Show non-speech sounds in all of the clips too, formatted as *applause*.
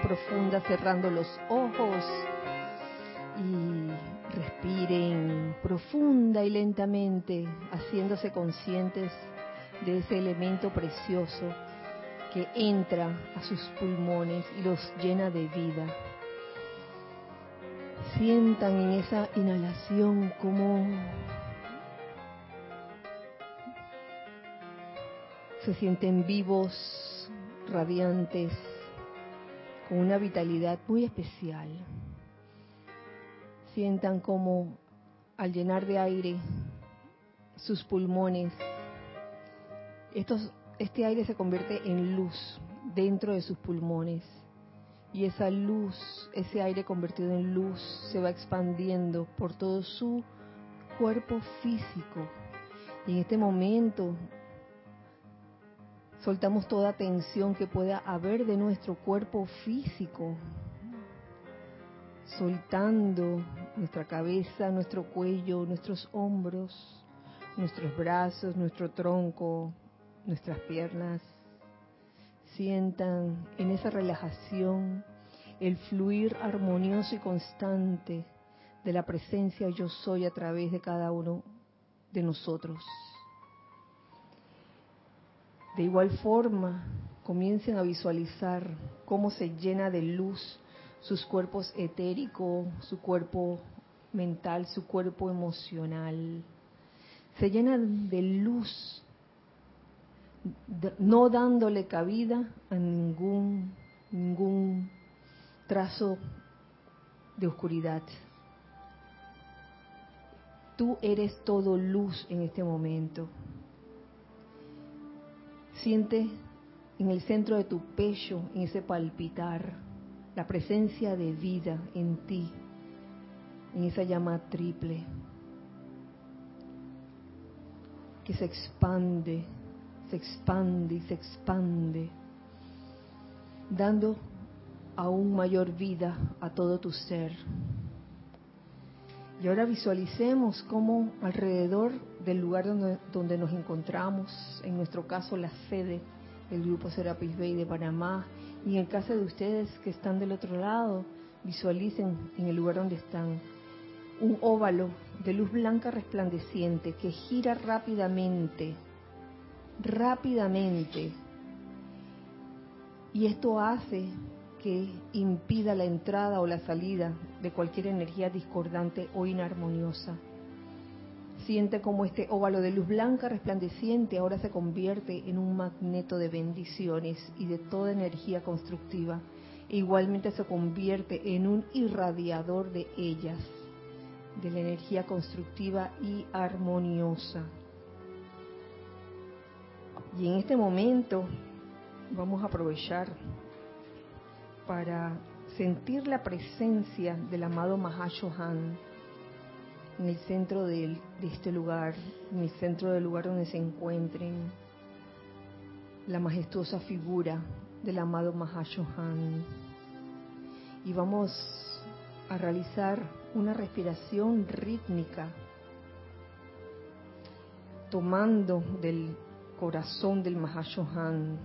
profunda cerrando los ojos y respiren profunda y lentamente, haciéndose conscientes de ese elemento precioso que entra a sus pulmones y los llena de vida. Sientan en esa inhalación como se sienten vivos, radiantes, con una vitalidad muy especial. Sientan como al llenar de aire sus pulmones, este aire se convierte en luz dentro de sus pulmones. Y esa luz, ese aire convertido en luz, se va expandiendo por todo su cuerpo físico. Y en este momento soltamos toda tensión que pueda haber de nuestro cuerpo físico, soltando nuestra cabeza, nuestro cuello, nuestros hombros, nuestros brazos, nuestro tronco, nuestras piernas. Sientan en esa relajación el fluir armonioso y constante de la presencia yo soy a través de cada uno de nosotros. De igual forma, comiencen a visualizar cómo se llena de luz sus cuerpos etéricos, su cuerpo mental, su cuerpo emocional. Se llenan de luz, no dándole cabida a ningún, ningún trazo de oscuridad. Tú eres todo luz en este momento. Siente en el centro de tu pecho, en ese palpitar, la presencia de vida en ti, en esa llama triple, que se expande, se expande y se expande, dando aún mayor vida a todo tu ser. Y ahora visualicemos cómo alrededor del lugar donde, nos encontramos, en nuestro caso la sede del Grupo Serapis Bay de Panamá, y en el caso de ustedes que están del otro lado, visualicen en el lugar donde están un óvalo de luz blanca resplandeciente que gira rápidamente, rápidamente. Y esto hace que impida la entrada o la salida de cualquier energía discordante o inarmoniosa. Siente como este óvalo de luz blanca resplandeciente ahora se convierte en un magneto de bendiciones y de toda energía constructiva. E igualmente se convierte en un irradiador de ellas, de la energía constructiva y armoniosa. Y en este momento vamos a aprovechar para sentir la presencia del amado Mahashohan en el centro de, este lugar, en el centro del lugar donde se encuentren, la majestuosa figura del amado Mahashohan. Y vamos a realizar una respiración rítmica, tomando del corazón del Mahashohan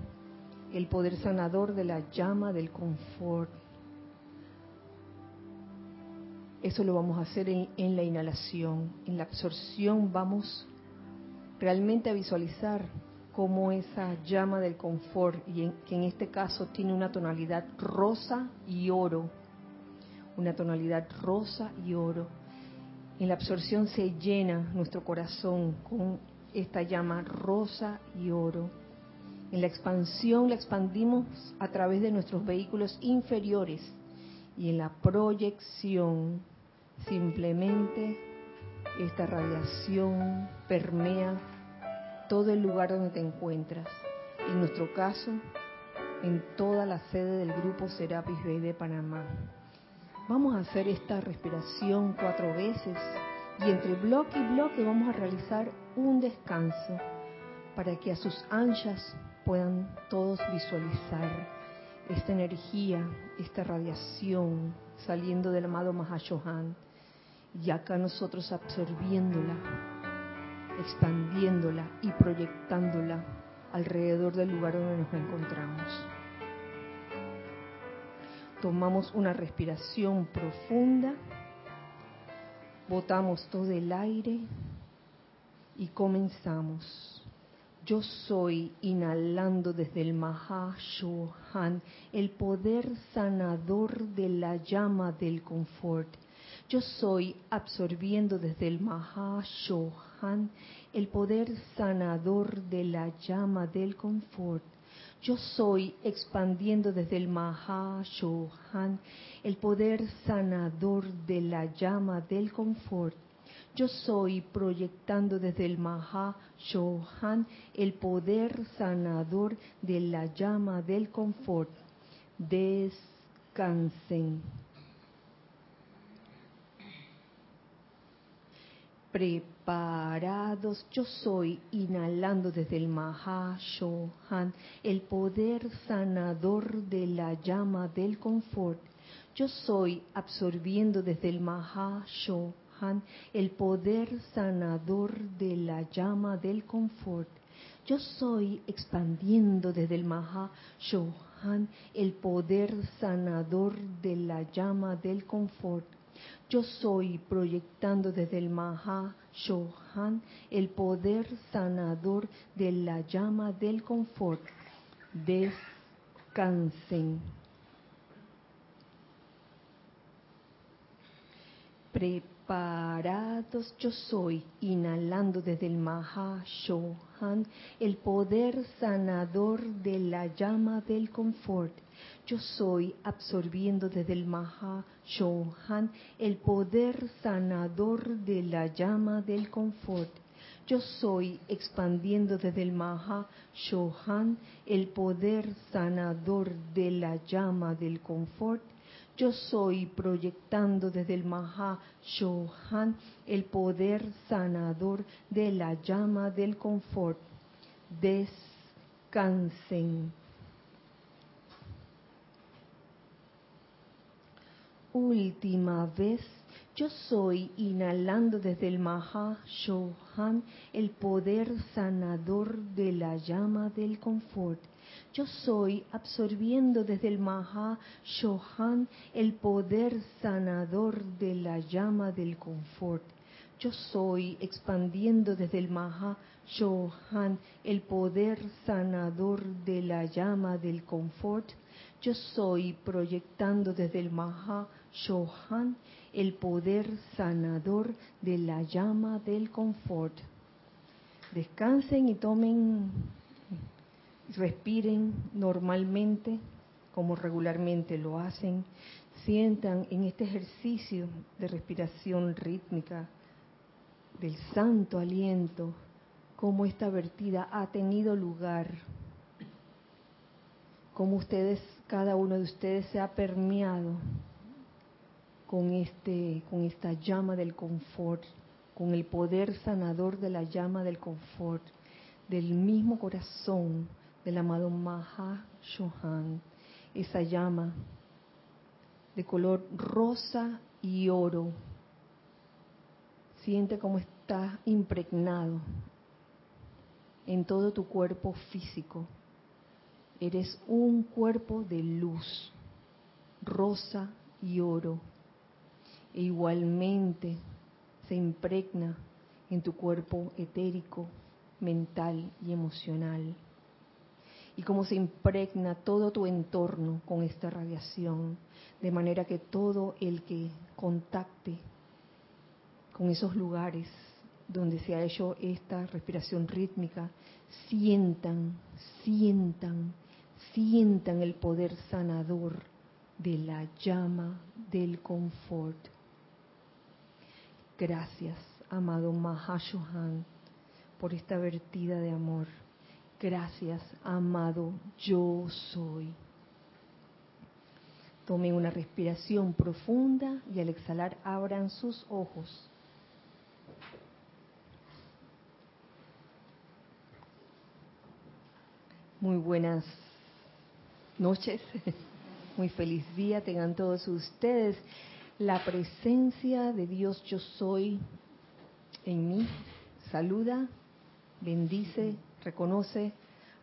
el poder sanador de la llama del confort eso lo vamos a hacer en, la inhalación. En la absorción vamos realmente a visualizar cómo esa llama del confort, y que en este caso tiene una tonalidad rosa y oro, una tonalidad rosa y oro. En la absorción se llena nuestro corazón con esta llama rosa y oro. En la expansión la expandimos a través de nuestros vehículos inferiores y en la proyección Simplemente esta radiación permea todo el lugar donde te encuentras. En nuestro caso, en toda la sede del grupo Serapis Bay de Panamá. Vamos a hacer esta respiración cuatro veces y entre bloque y bloque vamos a realizar un descanso para que a sus anchas puedan todos visualizar esta energía, esta radiación saliendo del amado Mahashohan y acá nosotros absorbiéndola, expandiéndola y proyectándola alrededor del lugar donde nos encontramos. Tomamos una respiración profunda, botamos todo el aire y comenzamos. Yo soy inhalando desde el Mahashohan el poder sanador de la llama del confort. Yo soy absorbiendo desde el Mahashohan el poder sanador de la llama del confort. Yo soy expandiendo desde el Mahashohan el poder sanador de la llama del confort. Yo soy proyectando desde el Mahashohan el poder sanador de la llama del confort. Descansen. Preparados, yo soy inhalando desde el Mahashohan el poder sanador de la llama del confort. Yo soy absorbiendo desde el El poder sanador de la llama del confort. Yo soy expandiendo desde el Mahashohan el poder sanador de la llama del confort. Yo soy proyectando desde el Mahashohan el poder sanador de la llama del confort. Descansen. Preparados yo soy, inhalando desde el Mahashohan el poder sanador de la llama del confort. Yo soy absorbiendo desde el Mahashohan el poder sanador de la llama del confort. Yo soy expandiendo desde el Mahashohan el poder sanador de la llama del confort. Yo soy proyectando desde el Mahashohan el poder sanador de la llama del confort. Descansen. Última vez, yo soy inhalando desde el Mahashohan el poder sanador de la llama del confort. Yo soy absorbiendo desde el Mahashohan el poder sanador de la llama del confort. Yo soy expandiendo desde el Mahashohan el poder sanador de la llama del confort. Yo soy proyectando desde el Mahashohan el poder sanador de la llama del confort. Descansen y tomen, respiren normalmente como regularmente lo hacen. Sientan en este ejercicio de respiración rítmica del santo aliento cómo esta vertida ha tenido lugar, cómo ustedes, cada uno de ustedes se ha permeado con este, con esta llama del confort, con el poder sanador de la llama del confort, del mismo corazón del amado Maha Shohan, esa llama de color rosa y oro. Siente cómo está impregnado en todo tu cuerpo físico. Eres un cuerpo de luz, rosa y oro. E igualmente se impregna en tu cuerpo etérico, mental y emocional. Y cómo se impregna todo tu entorno con esta radiación, de manera que todo el que contacte con esos lugares donde se ha hecho esta respiración rítmica, sientan, sientan, sientan el poder sanador de la llama del confort. Gracias, amado Mahashohan, por esta vertida de amor. Gracias, amado yo soy. Tomen una respiración profunda y al exhalar abran sus ojos. Muy buenas noches, *laughs* muy feliz día tengan todos ustedes. La presencia de Dios yo soy en mí saluda, bendice, reconoce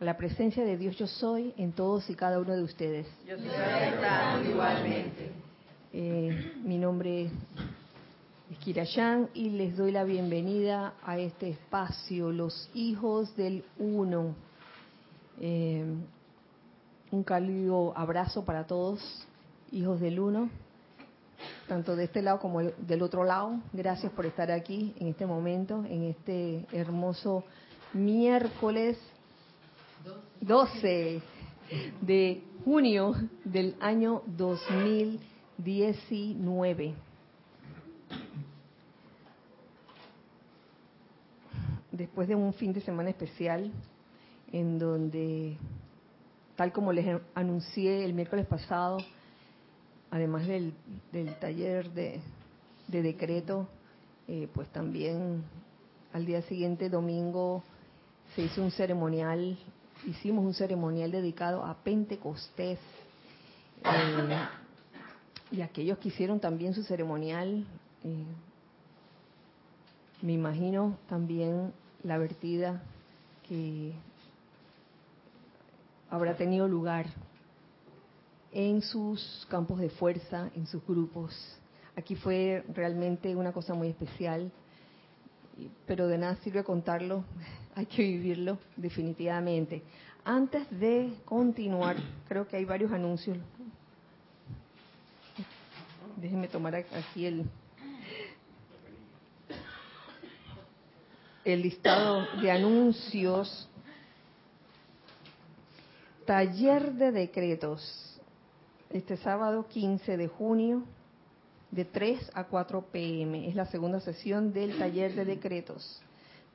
la presencia de Dios yo soy en todos y cada uno de ustedes. Yo soy aceptando igualmente. Eh, mi nombre es Kirayan y les doy la bienvenida a este espacio, los hijos del uno. Eh, un cálido abrazo para todos, hijos del uno, tanto de este lado como del otro lado. Gracias por estar aquí en este momento, en este hermoso miércoles 12 de junio del año 2019. Después de un fin de semana especial en donde, tal como les anuncié el miércoles pasado, además del, taller de, decreto, eh, pues también al día siguiente, domingo, se hizo un ceremonial, hicimos un ceremonial dedicado a Pentecostés. Eh, y aquellos que hicieron también su ceremonial, eh, me imagino también la vertida que habrá tenido lugar en sus campos de fuerza, en sus grupos. Aquí fue realmente una cosa muy especial, pero de nada sirve contarlo, hay que vivirlo definitivamente. Antes de continuar, creo que hay varios anuncios. Déjenme tomar aquí el, el listado de anuncios. Taller de decretos. Este sábado 15 de junio de 3 a 4 pm. Es la segunda sesión del taller de decretos.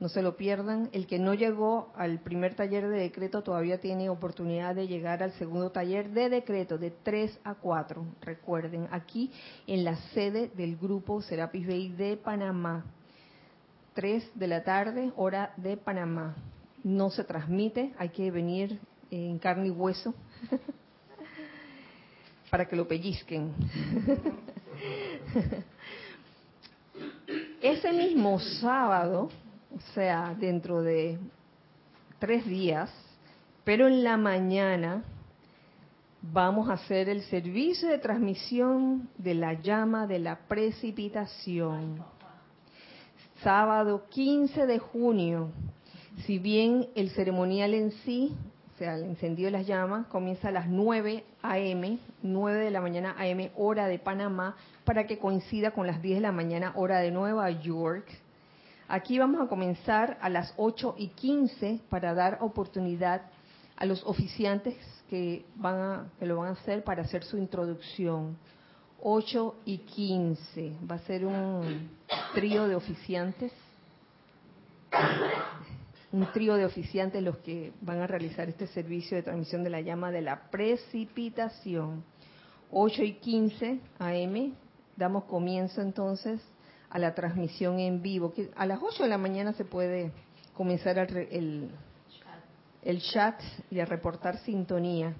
No se lo pierdan. El que no llegó al primer taller de decreto todavía tiene oportunidad de llegar al segundo taller de decreto de 3 a 4. Recuerden, aquí en la sede del grupo Serapis Bay de Panamá. 3 de la tarde, hora de Panamá. No se transmite, hay que venir en carne y hueso *laughs* para que lo pellizquen. *laughs* Ese mismo sábado, o sea, dentro de tres días, pero en la mañana vamos a hacer el servicio de transmisión de la llama de la precipitación. Sábado 15 de junio, si bien el ceremonial en sí o sea, el encendido de las llamas comienza a las 9 a.m., 9 de la mañana a.m., hora de Panamá, para que coincida con las 10 de la mañana, hora de Nueva York. Aquí vamos a comenzar a las 8 y 15 para dar oportunidad a los oficiantes que, van a, que lo van a hacer para hacer su introducción. 8 y 15. Va a ser un trío de oficiantes un trío de oficiantes los que van a realizar este servicio de transmisión de la llama de la precipitación. 8 y 15 AM, damos comienzo entonces a la transmisión en vivo, que a las 8 de la mañana se puede comenzar el, el chat y a reportar sintonía.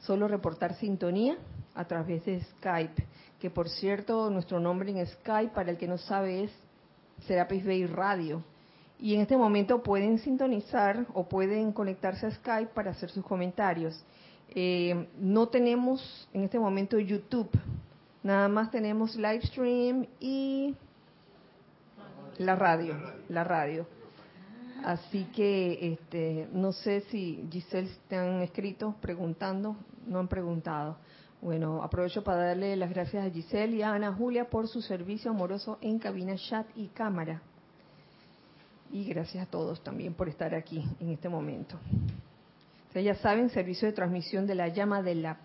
Solo reportar sintonía a través de Skype, que por cierto nuestro nombre en Skype, para el que no sabe, es Serapis Bay Radio y en este momento pueden sintonizar o pueden conectarse a Skype para hacer sus comentarios. Eh, no tenemos en este momento YouTube, nada más tenemos live stream y la radio, la radio. Así que este, no sé si Giselle te han escrito preguntando, no han preguntado. Bueno, aprovecho para darle las gracias a Giselle y a Ana Julia por su servicio amoroso en cabina, chat y cámara. Y gracias a todos también por estar aquí en este momento. ya saben, servicio de transmisión de la llama de la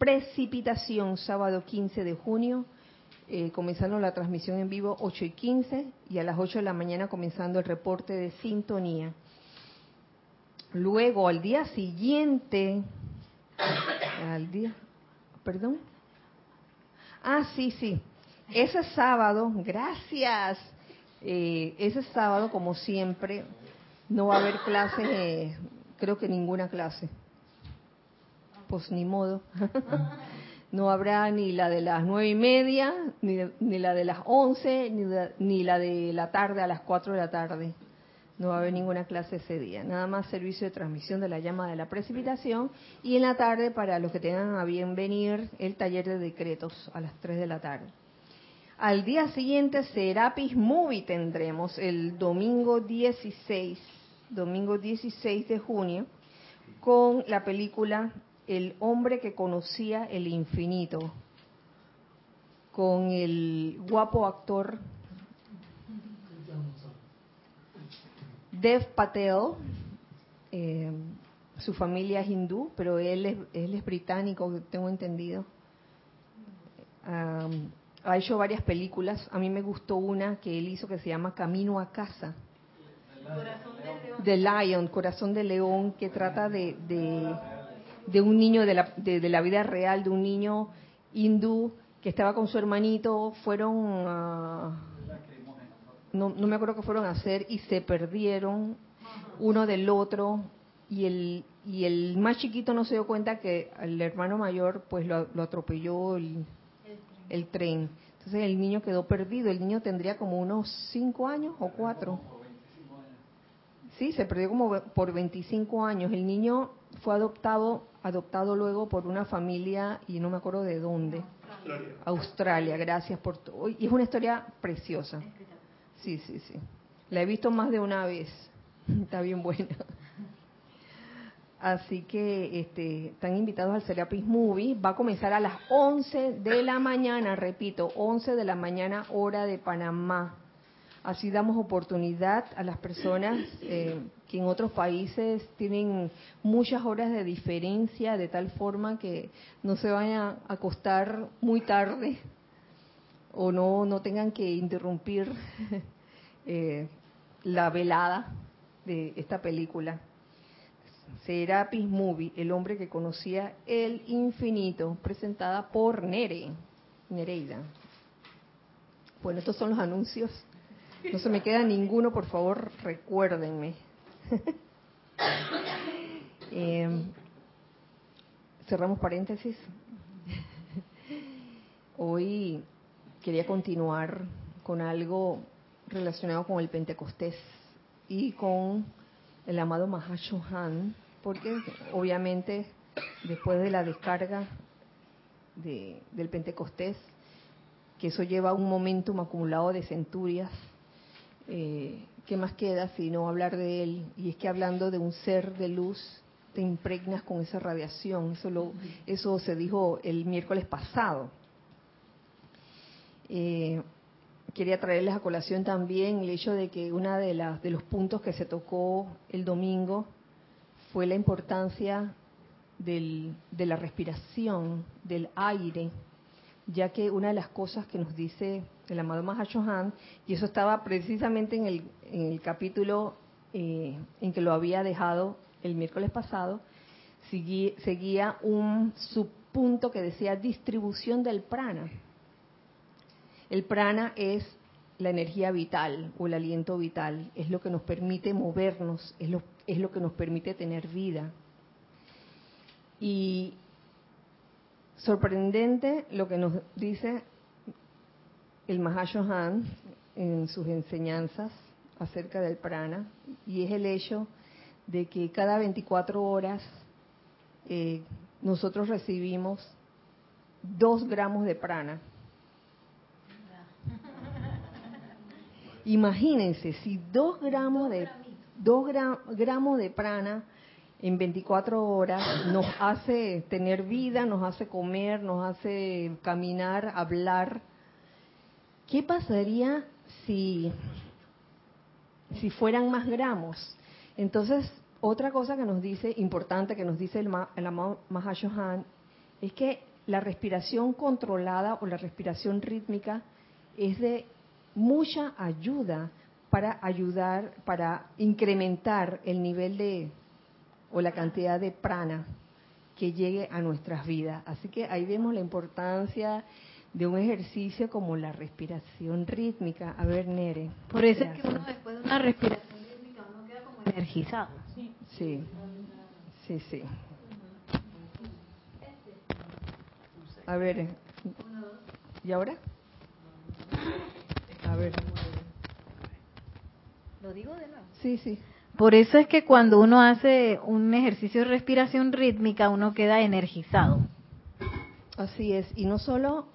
precipitación, sábado 15 de junio, eh, comenzando la transmisión en vivo 8 y 15 y a las 8 de la mañana comenzando el reporte de sintonía. Luego, al día siguiente, al día, perdón. Ah, sí, sí. Ese sábado, gracias. Eh, ese sábado, como siempre, no va a haber clases, eh, creo que ninguna clase. Pues ni modo. *laughs* no habrá ni la de las nueve y media, ni, la de las once, ni, ni, la de la tarde a las cuatro de la tarde. No va a haber ninguna clase ese día. Nada más servicio de transmisión de la llama de la precipitación. Y en la tarde, para los que tengan a bien venir, el taller de decretos a las 3 de la tarde. Al día siguiente, Serapis Movie tendremos el domingo 16, domingo 16 de junio, con la película El hombre que conocía el infinito, con el guapo actor Dev Patel, eh, su familia es hindú, pero él es, él es británico, tengo entendido. Um, ha hecho varias películas. A mí me gustó una que él hizo que se llama Camino a casa. The Lion, Corazón de León, que trata de, de, de un niño de la, de, la, vida real, de un niño hindú que estaba con su hermanito, fueron uh, no, no me acuerdo qué fueron a hacer y se perdieron uno del otro y el y el más chiquito no se dio cuenta que el hermano mayor pues lo, lo atropelló el, el, tren. Entonces el niño quedó perdido. El niño tendría como unos cinco años o cuatro. Sí, se perdió como por 25 años. El niño fue adoptado, adoptado luego por una familia y no me acuerdo de dónde. Australia. Australia gracias por todo. Y es una historia preciosa. Sí, sí, sí. La he visto más de una vez. *laughs* Está bien buena. Así que este, están invitados al Serapis Movie. Va a comenzar a las 11 de la mañana, repito, 11 de la mañana hora de Panamá. Así damos oportunidad a las personas eh, que en otros países tienen muchas horas de diferencia, de tal forma que no se vayan a acostar muy tarde o no, no tengan que interrumpir *laughs* eh, la velada de esta película. Serapis Movie, el hombre que conocía el infinito, presentada por Nere, Nereida. Bueno, estos son los anuncios. No se me queda ninguno, por favor, recuérdenme. *laughs* eh, cerramos paréntesis. Hoy quería continuar con algo relacionado con el Pentecostés y con el amado Mahashohan, porque obviamente después de la descarga de, del Pentecostés, que eso lleva un momentum acumulado de centurias, eh, ¿qué más queda sino hablar de él? Y es que hablando de un ser de luz, te impregnas con esa radiación. Eso, lo, eso se dijo el miércoles pasado. Eh, quería traerles a colación también el hecho de que uno de, las, de los puntos que se tocó el domingo fue la importancia del, de la respiración, del aire, ya que una de las cosas que nos dice el amado Mahashohan, y eso estaba precisamente en el, en el capítulo eh, en que lo había dejado el miércoles pasado, seguía, seguía un subpunto que decía distribución del prana el prana es la energía vital o el aliento vital, es lo que nos permite movernos, es lo, es lo que nos permite tener vida. Y sorprendente lo que nos dice el Mahashohan en sus enseñanzas acerca del prana, y es el hecho de que cada 24 horas eh, nosotros recibimos dos gramos de prana. Imagínense, si dos gramos de, gramos de prana en 24 horas nos hace tener vida, nos hace comer, nos hace caminar, hablar, ¿qué pasaría si, si fueran más gramos? Entonces, otra cosa que nos dice, importante que nos dice el, el amado Mahashohan, es que la respiración controlada o la respiración rítmica es de mucha ayuda para ayudar, para incrementar el nivel de o la cantidad de prana que llegue a nuestras vidas. Así que ahí vemos la importancia de un ejercicio como la respiración rítmica. A ver, Nere. Por eso es que uno después de una respiración rítmica uno queda como energizado. Sí, sí, sí. sí. A ver, ¿y ahora? A ver. Lo digo de nuevo. Sí, sí. Por eso es que cuando uno hace un ejercicio de respiración rítmica, uno queda energizado. Así es. Y no solo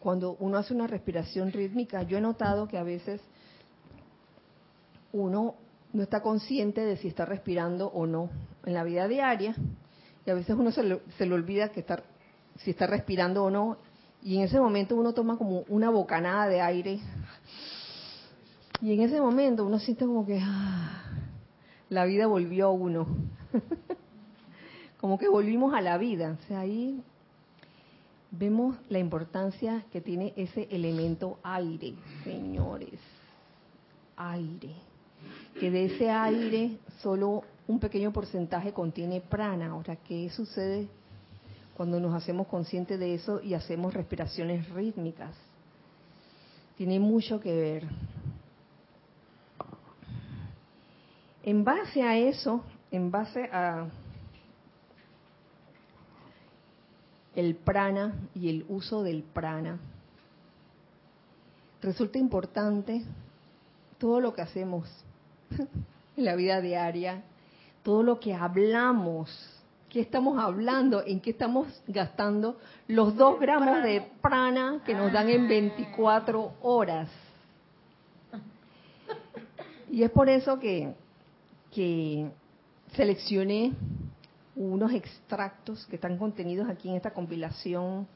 cuando uno hace una respiración rítmica, yo he notado que a veces uno no está consciente de si está respirando o no en la vida diaria y a veces uno se le, se le olvida que está, si está respirando o no y en ese momento uno toma como una bocanada de aire y en ese momento uno siente como que ah, la vida volvió a uno. *laughs* Como que volvimos a la vida o sea ahí vemos la importancia que tiene ese elemento aire señores aire que de ese aire solo un pequeño porcentaje contiene prana. Ahora, ¿qué sucede cuando nos hacemos conscientes de eso y hacemos respiraciones rítmicas? Tiene mucho que ver. En base a eso, en base a el prana y el uso del prana, resulta importante todo lo que hacemos *laughs* en la vida diaria, todo lo que hablamos, qué estamos hablando, en qué estamos gastando los dos gramos de prana que nos dan en 24 horas. Y es por eso que, que seleccioné unos extractos que están contenidos aquí en esta compilación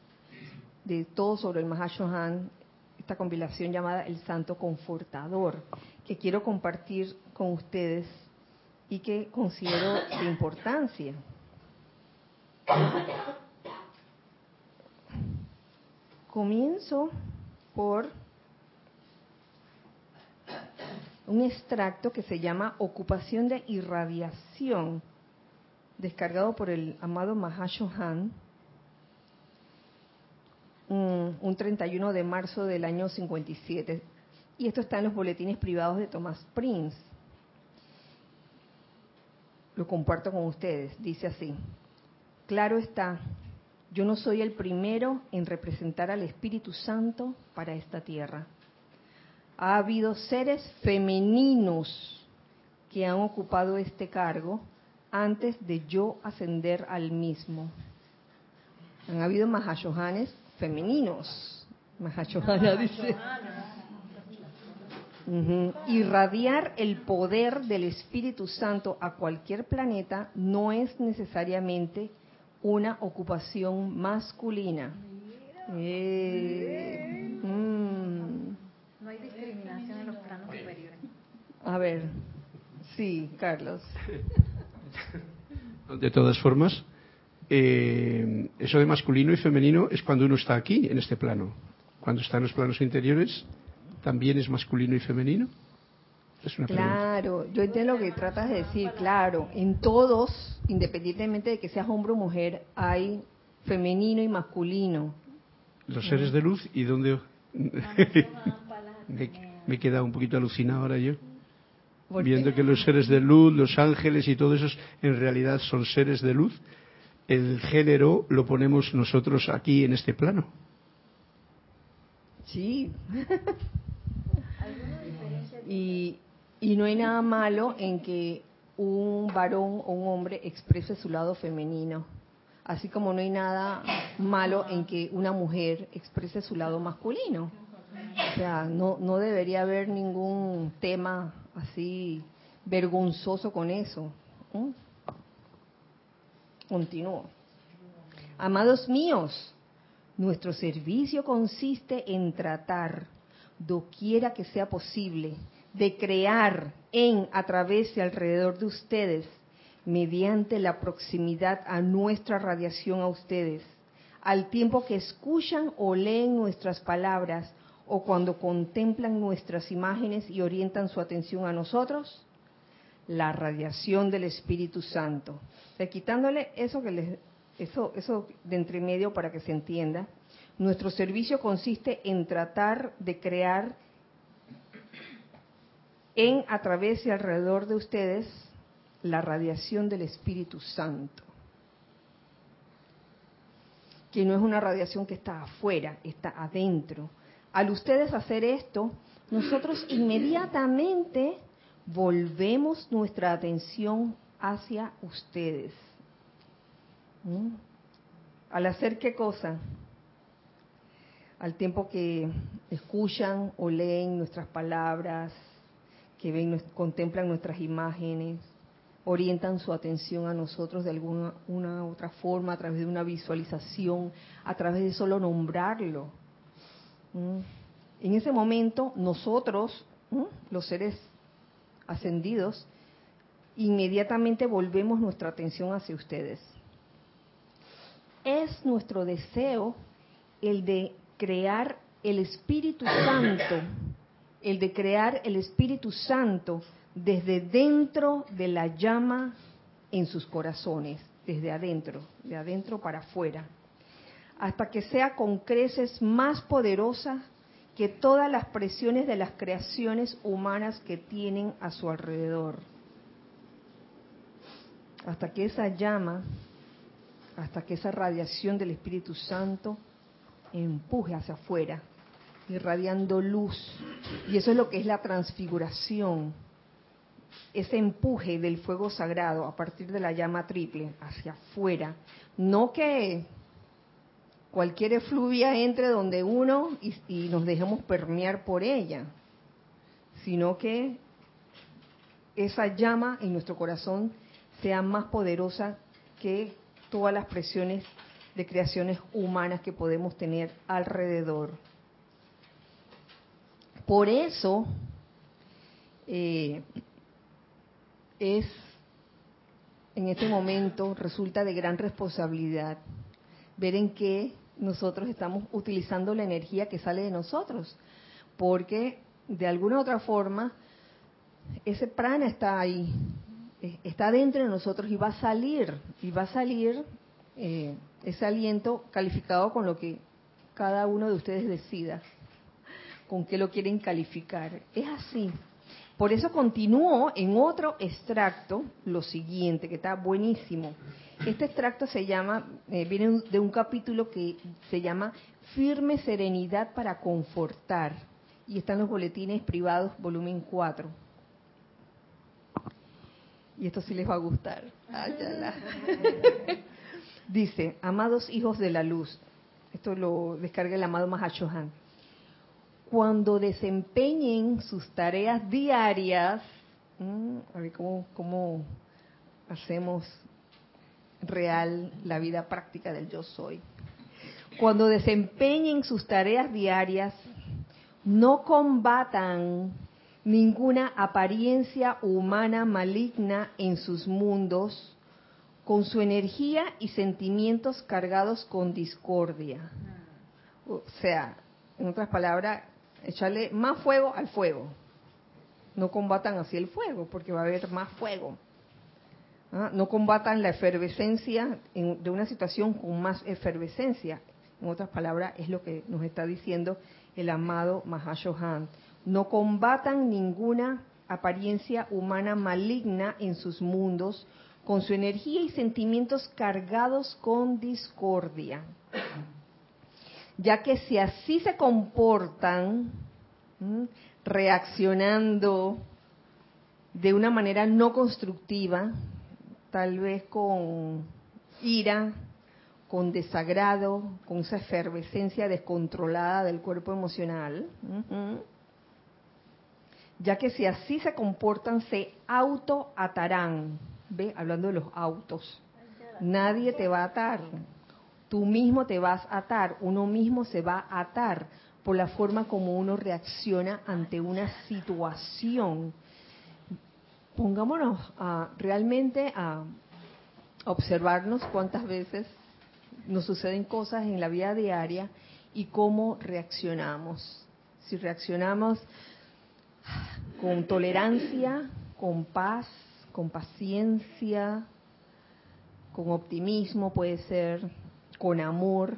de todo sobre el Mahashohan, esta compilación llamada El Santo Confortador, que quiero compartir con ustedes y que considero de importancia. Comienzo por un extracto que se llama Ocupación de Irradiación, descargado por el amado Mahashohan, un, un 31 de marzo del año 57. Y esto está en los boletines privados de Thomas Prince. Lo comparto con ustedes. Dice así, claro está, yo no soy el primero en representar al Espíritu Santo para esta tierra. Ha habido seres femeninos que han ocupado este cargo antes de yo ascender al mismo. Han habido mahashohanes femeninos. Mahashohana dice. Irradiar el poder del Espíritu Santo a cualquier planeta no es necesariamente una ocupación masculina. Eh, mm. No hay discriminación en los planos superiores. A ver, sí, Carlos. *laughs* De todas formas, eh, eso de masculino y femenino es cuando uno está aquí, en este plano. Cuando está en los planos interiores, también es masculino y femenino? Es una claro, yo entiendo lo que tratas de decir, claro, en todos, independientemente de que seas hombre o mujer, hay femenino y masculino. Los seres de luz y dónde... me, me he quedado un poquito alucinado ahora yo. Viendo que los seres de luz, los ángeles y todo eso en realidad son seres de luz, el género lo ponemos nosotros aquí en este plano. Sí. *laughs* Y, y no hay nada malo en que un varón o un hombre exprese su lado femenino, así como no hay nada malo en que una mujer exprese su lado masculino. O sea, no, no debería haber ningún tema así vergonzoso con eso. ¿Mm? Continúo. Amados míos, nuestro servicio consiste en tratar, doquiera que sea posible, de crear en, a través y alrededor de ustedes, mediante la proximidad a nuestra radiación a ustedes, al tiempo que escuchan o leen nuestras palabras o cuando contemplan nuestras imágenes y orientan su atención a nosotros, la radiación del Espíritu Santo. Quitándole eso que les, eso, eso de entre medio para que se entienda, nuestro servicio consiste en tratar de crear en, a través y alrededor de ustedes la radiación del Espíritu Santo. Que no es una radiación que está afuera, está adentro. Al ustedes hacer esto, nosotros inmediatamente volvemos nuestra atención hacia ustedes. ¿Mm? Al hacer qué cosa? Al tiempo que escuchan o leen nuestras palabras, que ven, contemplan nuestras imágenes, orientan su atención a nosotros de alguna una otra forma, a través de una visualización, a través de solo nombrarlo. ¿Mm? En ese momento, nosotros, los seres ascendidos, inmediatamente volvemos nuestra atención hacia ustedes. Es nuestro deseo el de crear el Espíritu Santo, el de crear el Espíritu Santo desde dentro de la llama en sus corazones, desde adentro, de adentro para afuera, hasta que sea con creces más poderosa que todas las presiones de las creaciones humanas que tienen a su alrededor. Hasta que esa llama, hasta que esa radiación del Espíritu Santo empuje hacia afuera, irradiando luz. Y eso es lo que es la transfiguración, ese empuje del fuego sagrado a partir de la llama triple hacia afuera. No que cualquier efluvia entre donde uno y, nos dejemos permear por ella, sino que esa llama en nuestro corazón sea más poderosa que todas las presiones de creaciones humanas que podemos tener alrededor. Por eso eh, es en este momento resulta de gran responsabilidad ver en qué nosotros estamos utilizando la energía que sale de nosotros, porque de alguna u otra forma ese prana está ahí, eh, está dentro de nosotros y va a salir, y va a salir eh, ese aliento calificado con lo que cada uno de ustedes decida, con qué lo quieren calificar. Es así. Por eso continúo en otro extracto lo siguiente, que está buenísimo. Este extracto se llama, eh, viene de un capítulo que se llama Firme Serenidad para Confortar. Y está en los boletines privados, volumen 4. Y esto sí les va a gustar. *laughs* Dice, amados hijos de la luz, esto lo descarga el amado Mahashohan, cuando desempeñen sus tareas diarias, a ver cómo, cómo hacemos real la vida práctica del yo soy. Cuando desempeñen sus tareas diarias, no combatan ninguna apariencia humana maligna en sus mundos con su energía y sentimientos cargados con discordia. O sea, en otras palabras, echarle más fuego al fuego. No combatan así el fuego, porque va a haber más fuego. ¿Ah? no combatan la efervescencia de una situación con más efervescencia. En otras palabras, es lo que nos está diciendo el amado Mahashohan. No combatan ninguna apariencia humana maligna en sus mundos con su energía y sentimientos cargados con discordia. Ya que si así se comportan, reaccionando de una manera no constructiva, tal vez con ira, con desagrado, con esa efervescencia descontrolada del cuerpo emocional, ya que si así se comportan, se autoatarán, ¿ve? Hablando de los autos. Nadie te va a atar, tú mismo te vas a atar, uno mismo se va a atar por la forma como uno reacciona ante una situación pongámonos a, realmente a observarnos cuántas veces nos suceden cosas en la vida diaria y cómo reaccionamos. Si reaccionamos con tolerancia, con paz, con paciencia, con optimismo puede ser, con amor,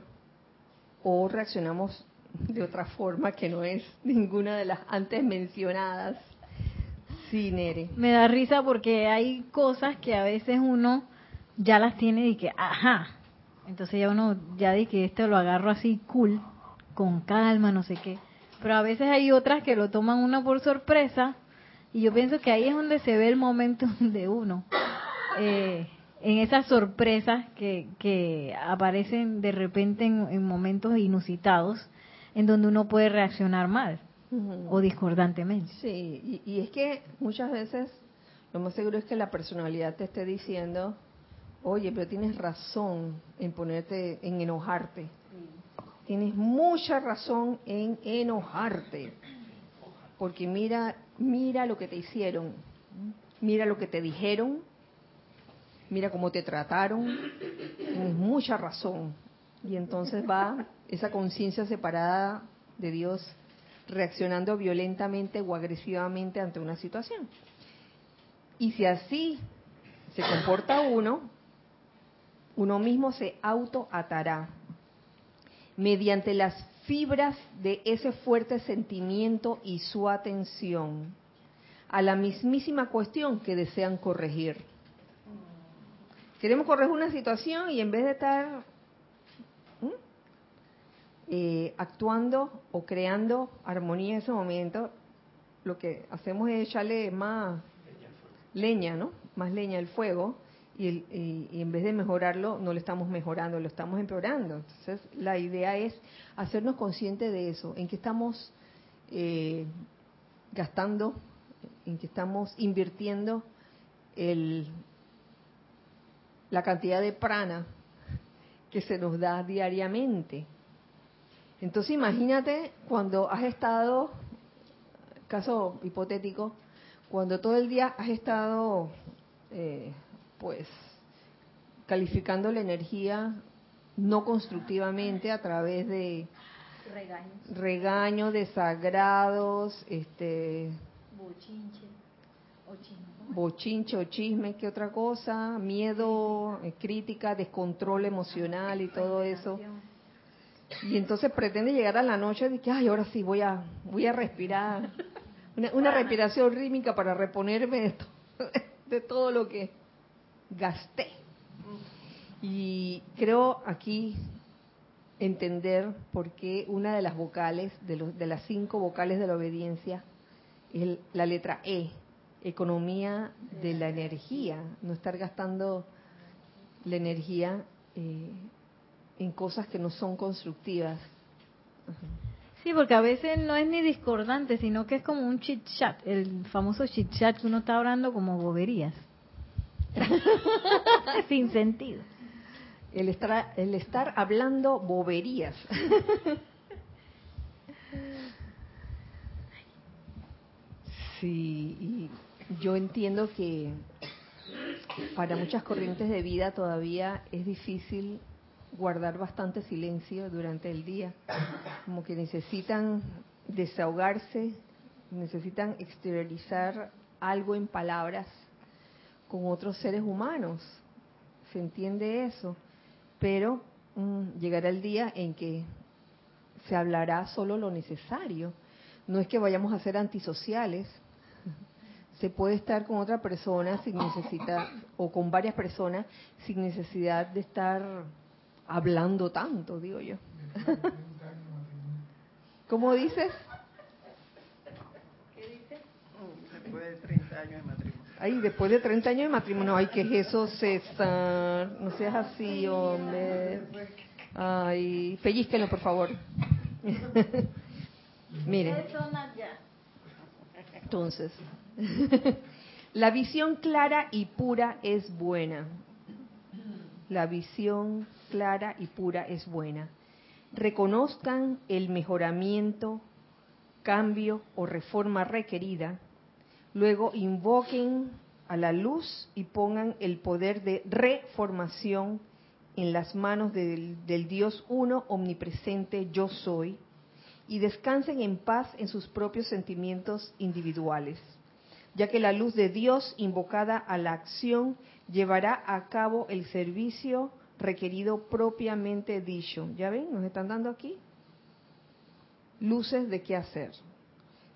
o reaccionamos de otra forma que no es ninguna de las antes mencionadas Sí, Nere. Me da risa porque hay cosas que a veces uno ya las tiene y que, ajá. Entonces ya uno, ya de que esto lo agarro así cool, con calma, no sé qué. pero a veces hay otras que lo toman uno por sorpresa y yo pienso que ahí es donde se ve el momento *laughs* de uno. Eh, en esas sorpresas que, que aparecen de repente en, momentos inusitados, en donde uno puede reaccionar mal o discordantemente. Sí, y, es que muchas veces lo más seguro es que la personalidad te esté diciendo, oye, pero tienes razón en ponerte, en enojarte. Tienes mucha razón en enojarte. Porque mira, mira lo que te hicieron, mira lo que te dijeron, mira cómo te trataron, tienes mucha razón. Y entonces va esa conciencia separada de Dios reaccionando violentamente o agresivamente ante una situación. Y si así se comporta uno, uno mismo se autoatará mediante las fibras de ese fuerte sentimiento y su atención a la mismísima cuestión que desean corregir. Queremos corregir una situación y en vez de estar eh, actuando o creando armonía en ese momento, lo que hacemos es echarle más leña, ¿no? Más leña al fuego y, en vez de mejorarlo, no lo estamos mejorando, lo estamos empeorando. Entonces, la idea es hacernos conscientes de eso, en que estamos eh, gastando, en que estamos invirtiendo el, la cantidad de prana que se nos da diariamente. Entonces imagínate cuando has estado, caso hipotético, cuando todo el día has estado, eh, pues, calificando la energía no constructivamente a través de regaños, regaños desagrados, este, bochinche o chisme, ¿qué otra cosa? Miedo, eh, crítica, descontrol emocional y todo eso. Y entonces pretende llegar a la noche y que, ay, ahora sí voy a, voy a respirar. Una, respiración rítmica para reponerme *laughs* de, todo lo que gasté. Y creo aquí entender por qué una de las vocales, de, de las cinco vocales de la obediencia, es la letra E, economía de la energía, no estar gastando la energía eh, en cosas que no son constructivas. Sí, porque a veces no es ni discordante, sino que es como un chit chat, el famoso chit chat que uno está hablando como boberías. *laughs* Sin sentido. El estar, el estar hablando boberías. sí, y yo entiendo que para muchas corrientes de vida todavía es difícil guardar bastante silencio durante el día, como que necesitan desahogarse, necesitan exteriorizar algo en palabras con otros seres humanos. ¿Se entiende eso? Pero mm, llegará el día en que se hablará solo lo necesario. No es que vayamos a ser antisociales, se puede estar con otra persona sin necesidad, o con varias personas sin necesidad de estar hablando tanto, digo yo. *laughs* ¿Cómo dices? ¿Qué dice? Después de 30 años de matrimonio. Ay, después de 30 años de matrimonio, ay, ¿qué es eso, César? No seas así, hombre. Ay, pellizquenlo, por favor. *laughs* Mire. Entonces, *laughs* la visión clara y pura es buena. La visión clara y pura es buena. Reconozcan el mejoramiento, cambio o reforma requerida. Luego invoquen a la luz y pongan el poder de reformación en las manos del, del Dios uno omnipresente yo soy y descansen en paz en sus propios sentimientos individuales ya que la luz de Dios invocada a la acción llevará a cabo el servicio requerido propiamente dicho. ¿Ya ven? Nos están dando aquí luces de qué hacer.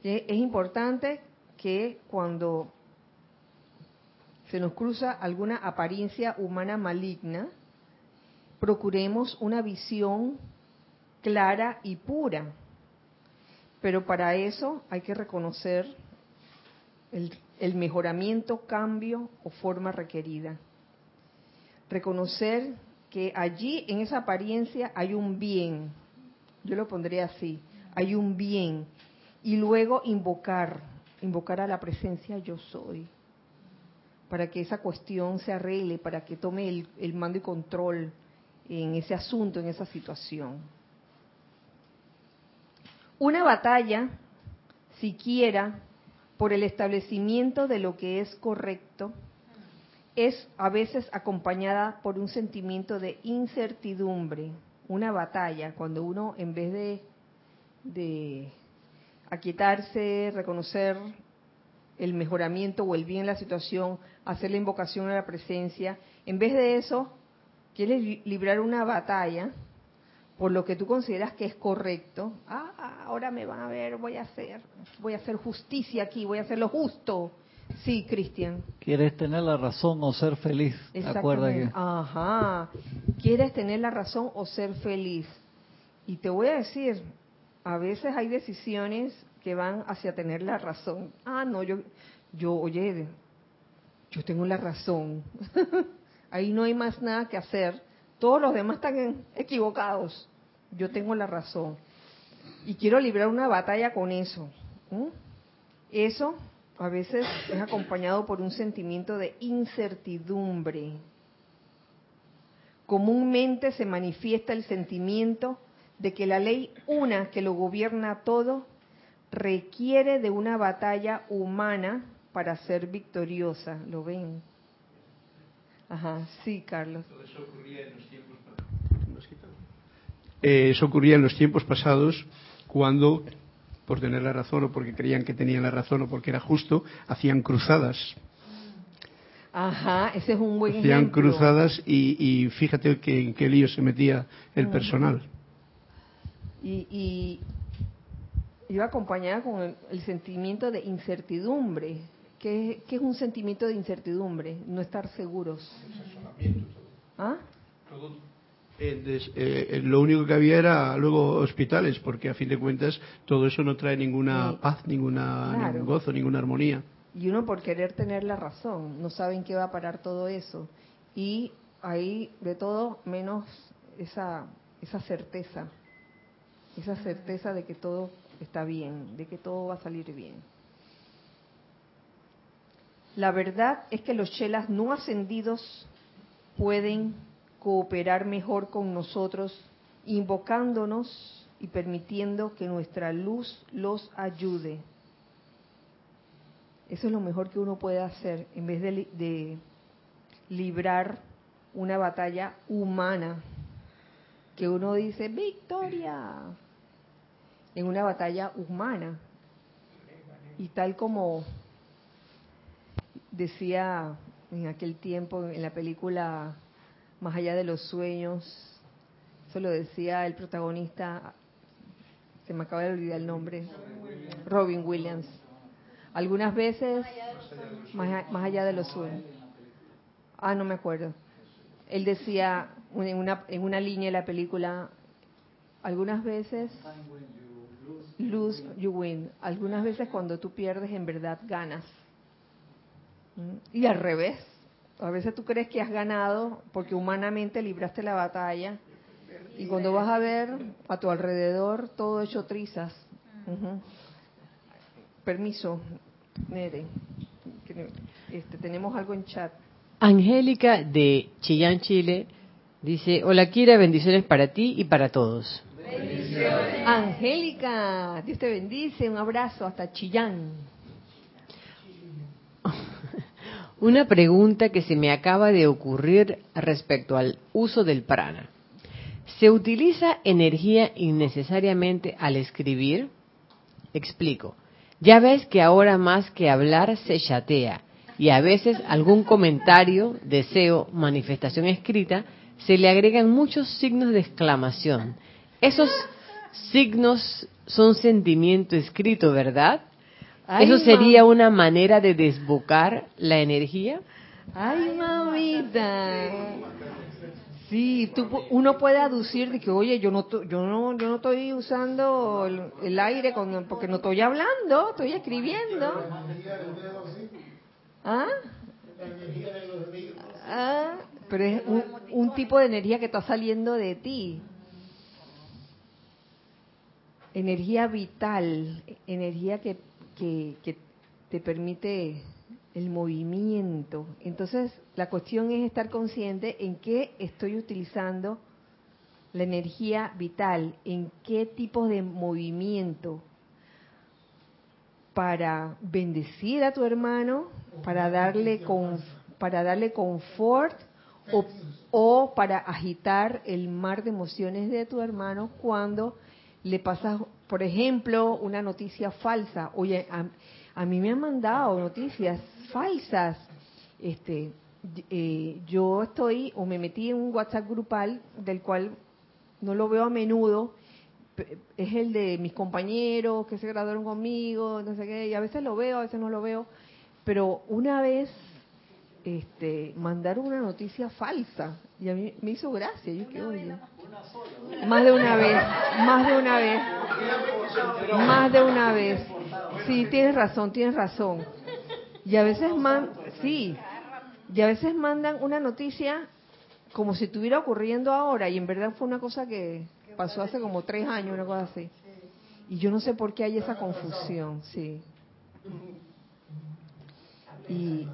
Es importante que cuando se nos cruza alguna apariencia humana maligna, procuremos una visión clara y pura Pero para eso hay que reconocer el, el mejoramiento, cambio o forma requerida. Reconocer que allí en esa apariencia hay un bien, yo lo pondría así, hay un bien, y luego invocar, invocar a la presencia yo soy, para que esa cuestión se arregle, para que tome el, el mando y control en ese asunto, en esa situación. Una batalla, siquiera por el establecimiento de lo que es correcto, es a veces acompañada por un sentimiento de incertidumbre, una batalla, cuando uno en vez de, de aquietarse, reconocer el mejoramiento o el bien en la situación, hacer la invocación a la presencia, en vez de eso, quieres librar una batalla por lo que tú consideras que es correcto. Ah, ahora me van a ver, voy a hacer, voy a hacer justicia aquí, voy a hacer lo justo. Sí, Cristian. Quieres tener la razón o ser feliz. Acuerda que... Ajá. Quieres tener la razón o ser feliz. Y te voy a decir, a veces hay decisiones que van hacia tener la razón. Ah, no, yo, yo, oye, yo tengo la razón. *laughs* Ahí no hay más nada que hacer. Todos los demás están equivocados. Yo tengo la razón. Y quiero librar una batalla con eso. Eso a veces es acompañado por un sentimiento de incertidumbre. Comúnmente se manifiesta el sentimiento de que la ley una que lo gobierna todo requiere de una batalla humana para ser victoriosa. ¿Lo ven? Ajá, sí, Carlos. Eso ocurría en los tiempos, eh, eso ocurría en los tiempos pasados cuando por tener la razón o porque creían que tenían la razón o porque era justo, hacían cruzadas. Ajá, ese es un buen Hacían cruzadas y, fíjate que, en qué lío se metía el personal. Y, y iba acompañada con el, sentimiento de incertidumbre. ¿Qué, ¿Qué, es un sentimiento de incertidumbre? No estar seguros. ¿Ah? Eh, eh, lo único que había era luego hospitales, porque a fin de cuentas todo eso no trae ninguna paz, ninguna, ningún gozo, ninguna armonía. Y uno por querer tener la razón, no saben qué va a parar todo eso. Y ahí de todo menos esa, esa certeza, esa certeza de que todo está bien, de que todo va a salir bien. La verdad es que los chelas no ascendidos pueden cooperar mejor con nosotros, invocándonos y permitiendo que nuestra luz los ayude. Eso es lo mejor que uno puede hacer en vez de, librar una batalla humana, que uno dice, victoria, en una batalla humana. Y tal como decía en aquel tiempo en la película más allá de los sueños. Eso lo decía el protagonista, se me acaba de olvidar el nombre, Robin Williams. Algunas veces, más allá de los sueños. Ah, no me acuerdo. Él decía en una, en una línea de la película, algunas veces, lose, you win. Algunas veces cuando tú pierdes, en verdad ganas. ¿Mm? Y al revés. A veces tú crees que has ganado porque humanamente libraste la batalla y cuando vas a ver a tu alrededor todo hecho trizas. Permiso, Nere. Este, tenemos algo en chat. Angélica de Chillán, Chile, dice, hola Kira, bendiciones para ti y para todos. Bendiciones. Angélica, Dios te bendice, un abrazo hasta Chillán. Una pregunta que se me acaba de ocurrir respecto al uso del prana. ¿Se utiliza energía innecesariamente al escribir? Explico. Ya ves que ahora más que hablar se chatea y a veces algún comentario, deseo, manifestación escrita, se le agregan muchos signos de exclamación. Esos signos son sentimiento escrito, ¿verdad? ¿Eso sería una manera de desbocar la energía? Ay, mamita. Sí, tú, uno puede aducir de que, oye, yo no, yo no, yo no estoy usando el, aire con, porque no estoy hablando, estoy escribiendo. ¿Ah? ¿Ah? Pero es un, tipo de energía que está saliendo de ti. Energía vital, energía que, que, te permite el movimiento. Entonces, la cuestión es estar consciente en qué estoy utilizando la energía vital, en qué tipo de movimiento para bendecir a tu hermano, para darle con, para darle confort o, o, para agitar el mar de emociones de tu hermano cuando le pasas, por ejemplo, una noticia falsa. Oye, a, a mí me han mandado noticias falsas. Este, eh, yo estoy o me metí en un WhatsApp grupal del cual no lo veo a menudo, es el de mis compañeros que se graduaron conmigo, no sé qué, y a veces lo veo, a veces no lo veo, pero una vez este, mandaron una noticia falsa y a mí me hizo gracia, yo qué oye. Más de una vez, más de una vez, más de una vez. Sí, tienes razón, tienes razón. Y a veces man, sí, y a veces mandan una noticia como si estuviera ocurriendo ahora y en verdad fue una cosa que pasó hace como tres años, una cosa así. Y yo no sé por qué hay esa confusión, sí. Y,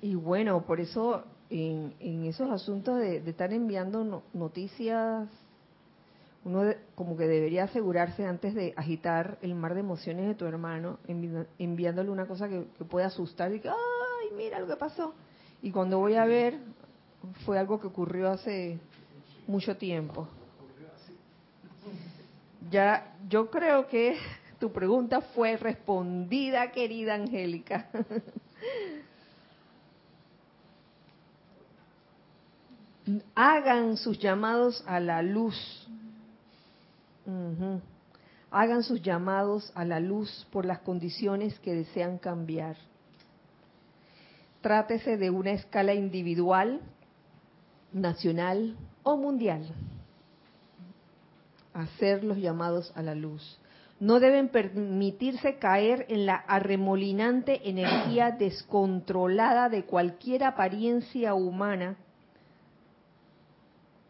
y bueno, por eso en, esos asuntos de, de estar enviando noticias uno como que debería asegurarse antes de agitar el mar de emociones de tu hermano, enviándole una cosa que, puede asustar y que, ay, mira lo que pasó. Y cuando voy a ver, fue algo que ocurrió hace mucho tiempo. Ya, yo creo que tu pregunta fue respondida, querida Angélica. *laughs* Hagan sus llamados a la luz Hagan sus llamados a la luz por las condiciones que desean cambiar. Trátese de una escala individual, nacional o mundial. Hacer los llamados a la luz. No deben permitirse caer en la arremolinante energía descontrolada de cualquier apariencia humana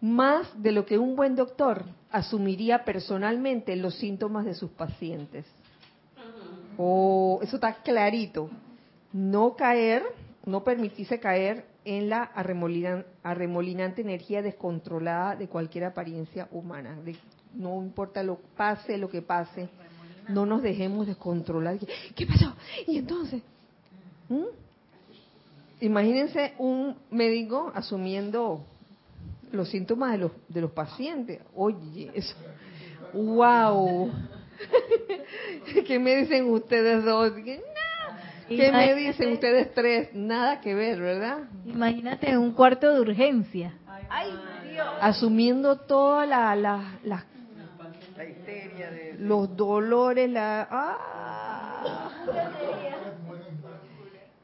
más de lo que un buen doctor asumiría personalmente los síntomas de sus pacientes. Oh, eso está clarito. No caer, no permitirse caer en la arremolinante energía descontrolada de cualquier apariencia humana. no importa lo pase, lo que pase, no nos dejemos descontrolar. ¿Qué pasó? Y entonces, ¿Mm? imagínense un médico asumiendo los síntomas de los, de los pacientes. Oye, eso, wow. *laughs* ¿Qué me dicen ustedes dos? ¿Qué me dicen ustedes tres? Nada que ver, ¿verdad? Imagínate un cuarto de urgencia. Ay, Dios. Asumiendo toda la, la, la, histeria de... los dolores, la... ¡ah!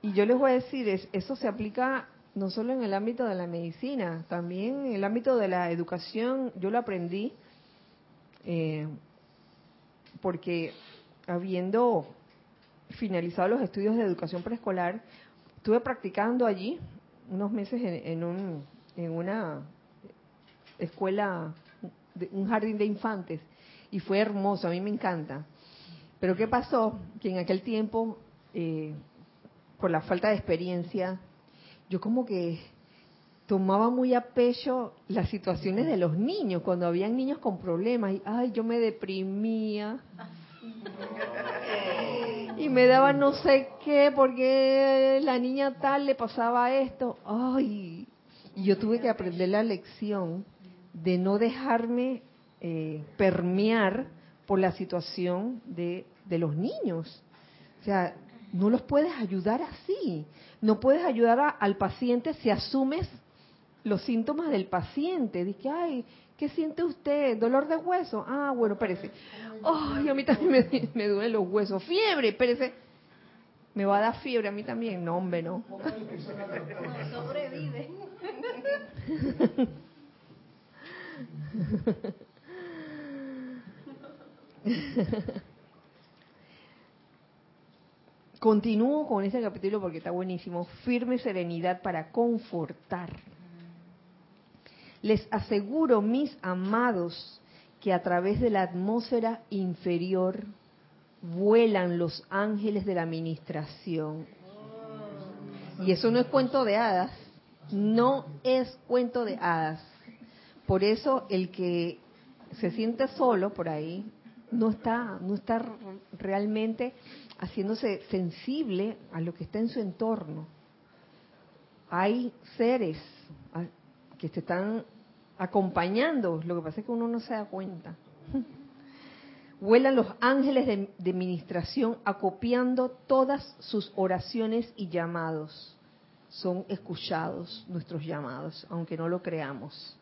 Y yo les voy a decir, eso se aplica no solo en el ámbito de la medicina, también en el ámbito de la educación, yo lo aprendí eh, porque habiendo finalizado los estudios de educación preescolar, estuve practicando allí unos meses en, un, en una escuela, un jardín de infantes, y fue hermoso, a mí me encanta. Pero ¿qué pasó? Que en aquel tiempo, eh, por la falta de experiencia, yo como que tomaba muy a pecho las situaciones de los niños, cuando habían niños con problemas, y ay, yo me deprimía. Y me daba no sé qué, porque la niña tal le pasaba esto. Ay, y yo tuve que aprender la lección de no dejarme eh, permear por la situación de, de los niños. O sea, no los puedes ayudar así. No puedes ayudar al paciente si asumes los síntomas del paciente. Dice, ay, ¿qué siente usted? ¿Dolor de hueso? Ah, bueno, espérese. Ay, a mí también me, me duelen los huesos. Fiebre, espérese. ¿Me va a dar fiebre a mí también? No, hombre, no. sobrevive. Continúo con este capítulo porque está buenísimo. Firme serenidad para confortar. Les aseguro, mis amados, que a través de la atmósfera inferior vuelan los ángeles de la administración. Y eso no es cuento de hadas, no es cuento de hadas. Por eso el que se siente solo por ahí no está no está realmente haciéndose sensible a lo que está en su entorno. Hay seres ah, que se están acompañando, lo que pasa es que uno no se da cuenta. *laughs* Vuelan los ángeles de, de ministración acopiando todas sus oraciones y llamados. Son escuchados nuestros llamados, aunque no lo creamos.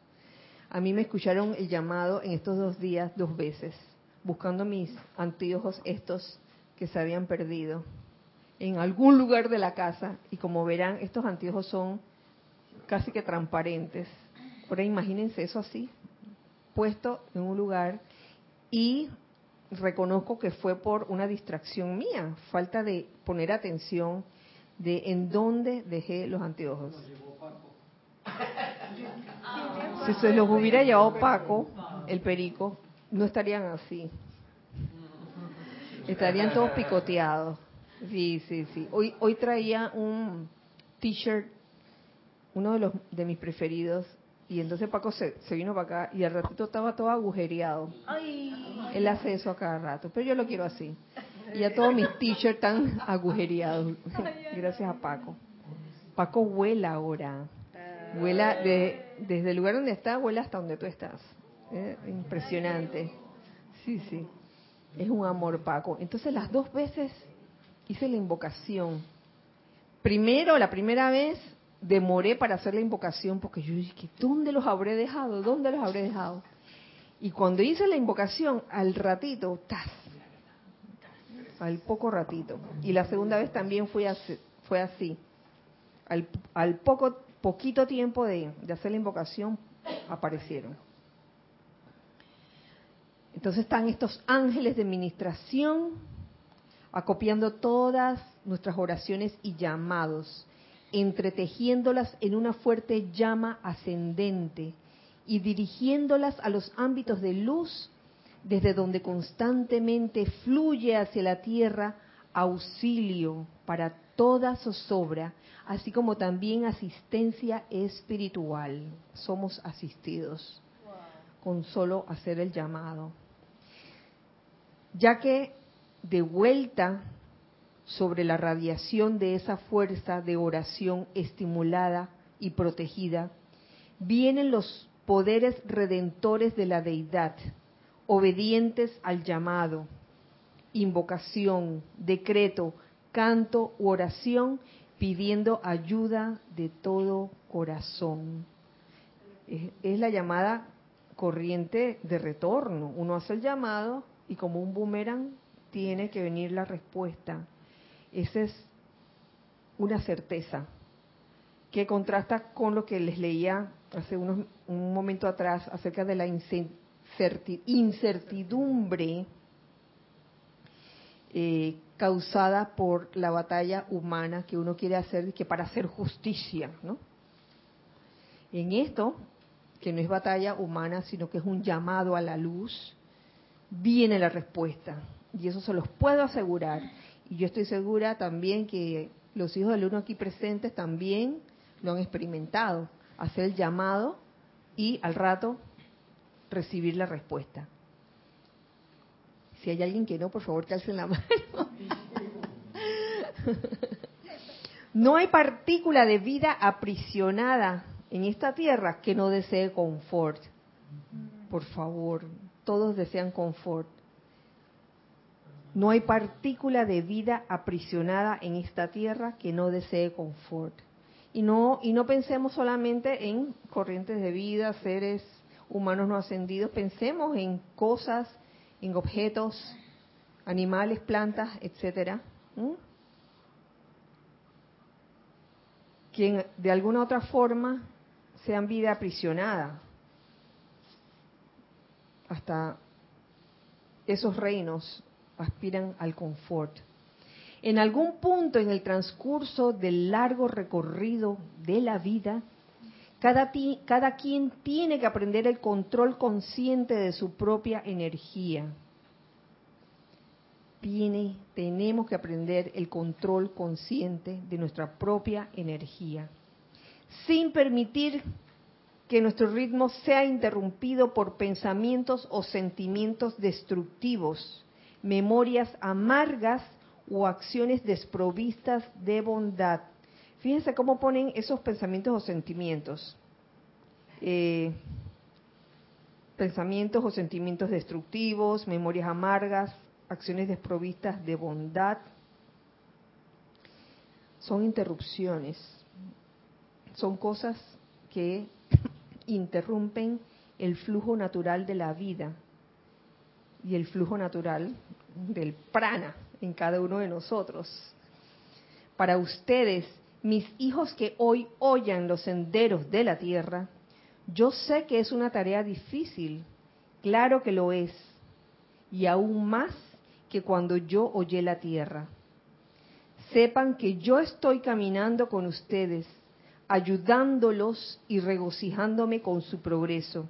A mí me escucharon el llamado en estos dos días dos veces, buscando mis anteojos estos que se habían perdido en algún lugar de la casa. Y como verán, estos anteojos son casi que transparentes. Ahora imagínense eso así, puesto en un lugar y reconozco que fue por una distracción mía, falta de poner atención de en dónde dejé los anteojos. *laughs* Si se los hubiera llevado Paco, el perico, no estarían así. Estarían todos *laughs* picoteados. Sí, sí, sí. Hoy, hoy traía un t-shirt, uno de los de mis preferidos, y entonces Paco se, se vino para acá y al ratito estaba todo agujereado. Él hace eso a cada rato, pero yo lo quiero así. Y ya todos mis t-shirts están agujereados. *laughs* Gracias a Paco. Paco vuela ahora. Vuela de, desde el lugar donde está, vuela hasta donde tú estás. ¿Eh? Impresionante. Sí, sí. Es un amor, Paco. Entonces las dos veces hice la invocación. Primero, la primera vez, demoré para hacer la invocación porque yo dije, ¿dónde los habré dejado? ¿Dónde los habré dejado? Y cuando hice la invocación, al ratito, ¡tas! al poco ratito. Y la segunda vez también fue así. Al, al poco, poquito tiempo de hacer la invocación, aparecieron. Entonces están estos ángeles de ministración acopiando todas nuestras oraciones y llamados, entretejiéndolas en una fuerte llama ascendente y dirigiéndolas a los ámbitos de luz desde donde constantemente fluye hacia la tierra auxilio para toda zozobra, así como también asistencia espiritual. Somos asistidos con solo hacer el llamado. Ya que de vuelta sobre la radiación de esa fuerza de oración estimulada y protegida, vienen los poderes redentores de la deidad, obedientes al llamado, invocación, decreto, canto u oración, pidiendo ayuda de todo corazón. Es, la llamada corriente de retorno. Uno hace el llamado y como un boomerang tiene que venir la respuesta. Esa es una certeza que contrasta con lo que les leía hace unos, un momento atrás acerca de la incertidumbre eh, causada por la batalla humana que uno quiere hacer que para hacer justicia, ¿no? En esto, que no es batalla humana, sino que es un llamado a la luz, viene la respuesta. Y eso se los puedo asegurar. Y yo estoy segura también que los hijos del uno aquí presentes también lo han experimentado. Hacer el llamado y al rato recibir la respuesta. Si hay alguien que no, por favor, que alcen la *laughs* mano. No hay partícula de vida aprisionada en esta tierra que no desee confort. Por favor, todos desean confort. No hay partícula de vida aprisionada en esta tierra que no desee confort. Y no, y no pensemos solamente en corrientes de vida, seres humanos no ascendidos, pensemos en cosas, en objetos, animales, plantas, etcétera, que de alguna otra forma sean vida aprisionada. Hasta esos reinos aspiran al confort. En algún punto en el transcurso del largo recorrido de la vida, cada, cada, quien tiene que aprender el control consciente de su propia energía. Tiene, tenemos que aprender el control consciente de nuestra propia energía, sin permitir que nuestro ritmo sea interrumpido por pensamientos o sentimientos destructivos, memorias amargas o acciones desprovistas de bondad. Fíjense cómo ponen esos pensamientos o sentimientos. Eh, pensamientos o sentimientos destructivos, memorias amargas, acciones desprovistas de bondad. Son interrupciones, son cosas que interrumpen el flujo natural de la vida y el flujo natural del prana en cada uno de nosotros. Para ustedes, mis hijos que hoy oyan los senderos de la tierra, yo sé que es una tarea difícil, claro que lo es, y aún más que cuando yo oye la tierra. Sepan que yo estoy caminando con ustedes ayudándolos y regocijándome con su progreso,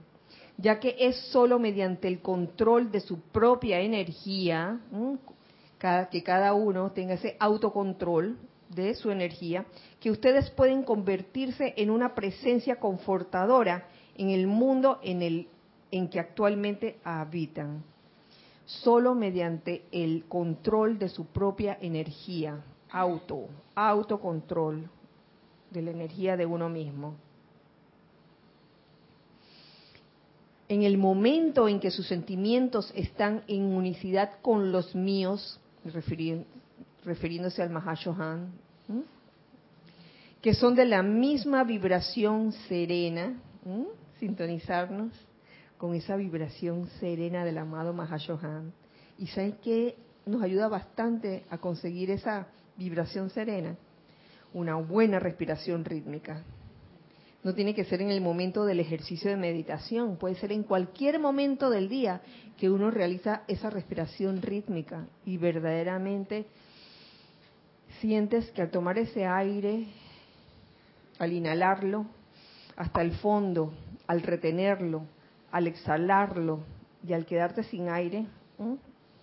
ya que es sólo mediante el control de su propia energía, que cada uno tenga ese autocontrol de su energía, que ustedes pueden convertirse en una presencia confortadora en el mundo en, el, en que actualmente habitan. Solo mediante el control de su propia energía, auto, autocontrol, de la energía de uno mismo. En el momento en que sus sentimientos están en unicidad con los míos, refiriéndose al Mahashohan, que son de la misma vibración serena, sintonizarnos con esa vibración serena del amado Mahashohan. Y saben que nos ayuda bastante a conseguir esa vibración serena una buena respiración rítmica. No tiene que ser en el momento del ejercicio de meditación, puede ser en cualquier momento del día que uno realiza esa respiración rítmica y verdaderamente sientes que al tomar ese aire, al inhalarlo hasta el fondo, al retenerlo, al exhalarlo y al quedarte sin aire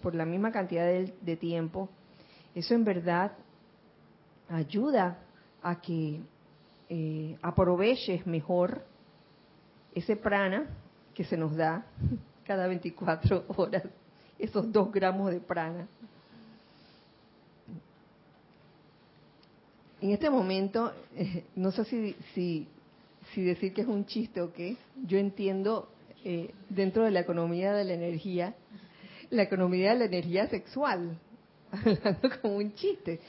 por la misma cantidad de tiempo, eso en verdad ayuda a que eh, aproveches mejor ese prana que se nos da *laughs* cada 24 horas, esos dos gramos de prana. En este momento, eh, no sé si, si, si, decir que es un chiste o qué, yo entiendo eh, dentro de la economía de la energía, la economía de la energía sexual, *laughs* hablando como un chiste,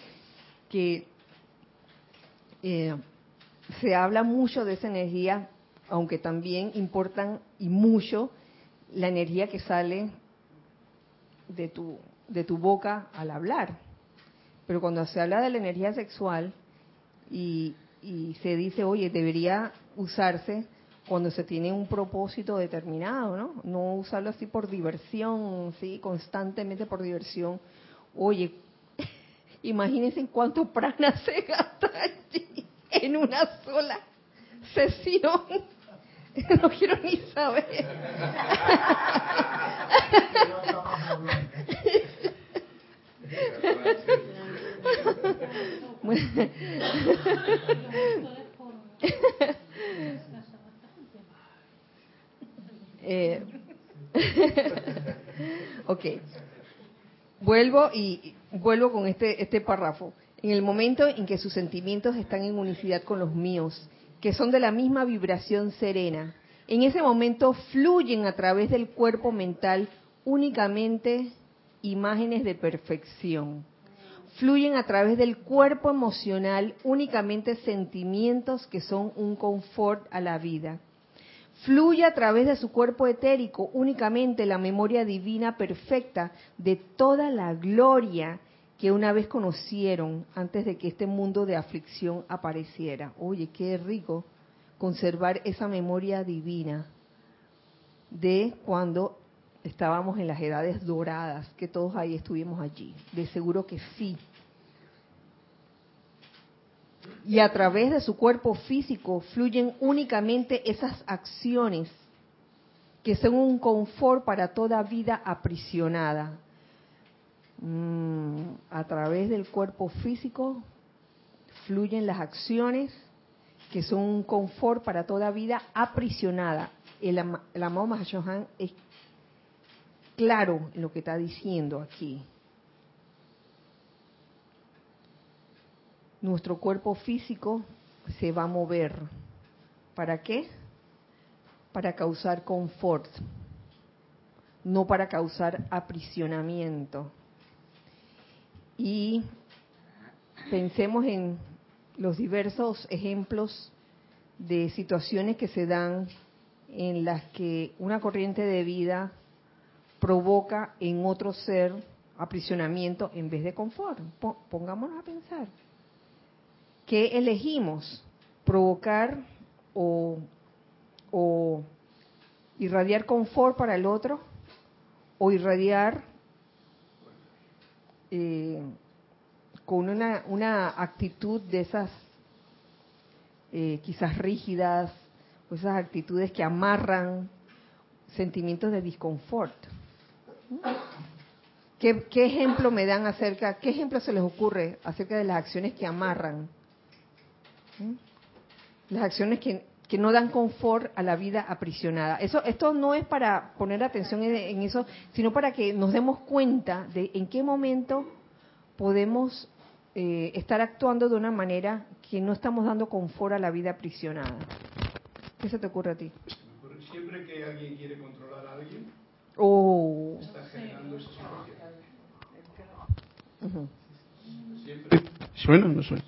que eh, se habla mucho de esa energía, aunque también importan y mucho la energía que sale de tu, de tu boca al hablar. Pero cuando se habla de la energía sexual y, y se dice, oye, debería usarse cuando se tiene un propósito determinado, ¿no? No usarlo así por diversión, sí, constantemente por diversión. Oye, imagínense en cuánto prana se gasta allí en una sola sesión. *laughs* No quiero ni saber. *laughs* eh. *laughs* Vuelvo y vuelvo con este este párrafo en el momento en que sus sentimientos están en unicidad con los míos, que son de la misma vibración serena. En ese momento fluyen a través del cuerpo mental únicamente imágenes de perfección. Fluyen a través del cuerpo emocional únicamente sentimientos que son un confort a la vida. Fluye a través de su cuerpo etérico únicamente la memoria divina perfecta de toda la gloria que una vez conocieron antes de que este mundo de aflicción apareciera. Oye, qué rico conservar esa memoria divina de cuando estábamos en las edades doradas, que todos ahí estuvimos allí. De seguro que sí. Y a través de su cuerpo físico fluyen únicamente esas acciones que son un confort para toda vida aprisionada. Mm, a través del cuerpo físico fluyen las acciones que son un confort para toda vida aprisionada. El, el amado Mahashohan es claro en lo que está diciendo aquí. Nuestro cuerpo físico se va a mover. ¿Para qué? Para causar confort, no para causar aprisionamiento. Y pensemos en los diversos ejemplos de situaciones que se dan en las que una corriente de vida provoca en otro ser aprisionamiento en vez de confort. Pongámonos a pensar. ¿Qué elegimos? ¿Provocar o, irradiar confort para el otro? ¿O irradiar eh, con una, una, actitud de esas eh, quizás rígidas, o esas actitudes que amarran sentimientos de disconfort? ¿Qué, ejemplo me dan acerca, qué ejemplo se les ocurre acerca de las acciones que amarran? ¿Mm? Las acciones que, que no dan confort a la vida aprisionada. Eso, esto no es para poner atención en, eso, sino para que nos demos cuenta de en qué momento podemos eh, estar actuando de una manera que no estamos dando confort a la vida aprisionada. ¿Qué se te ocurre a ti? Siempre que alguien quiere controlar a alguien, Oh. Está generando esa ¿Suena o no suena?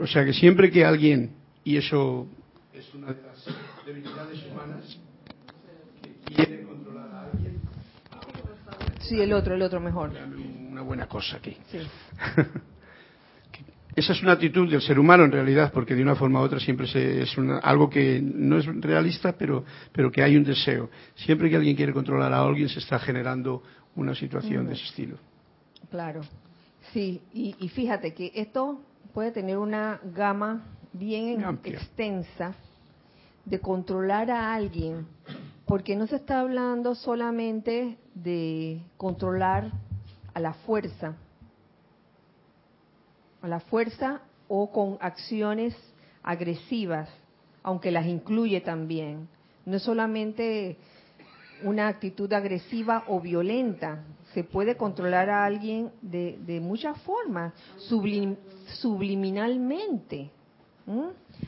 O sea que siempre que alguien, y eso es una de las debilidades humanas, que quiere controlar a alguien. Sí, el otro, el otro mejor. Una buena cosa aquí. Sí. *laughs* Esa es una actitud del ser humano en realidad, porque de una forma u otra siempre es algo que no es realista, pero, pero que hay un deseo. Siempre que alguien quiere controlar a alguien se está generando una situación de ese estilo. Claro, sí, y, fíjate que esto puede tener una gama bien extensa de controlar a alguien, porque no se está hablando solamente de controlar a la fuerza, a la fuerza o con acciones agresivas, aunque las incluye también. No es solamente una actitud agresiva o violenta, se puede controlar a alguien de, de muchas formas, subliminalmente,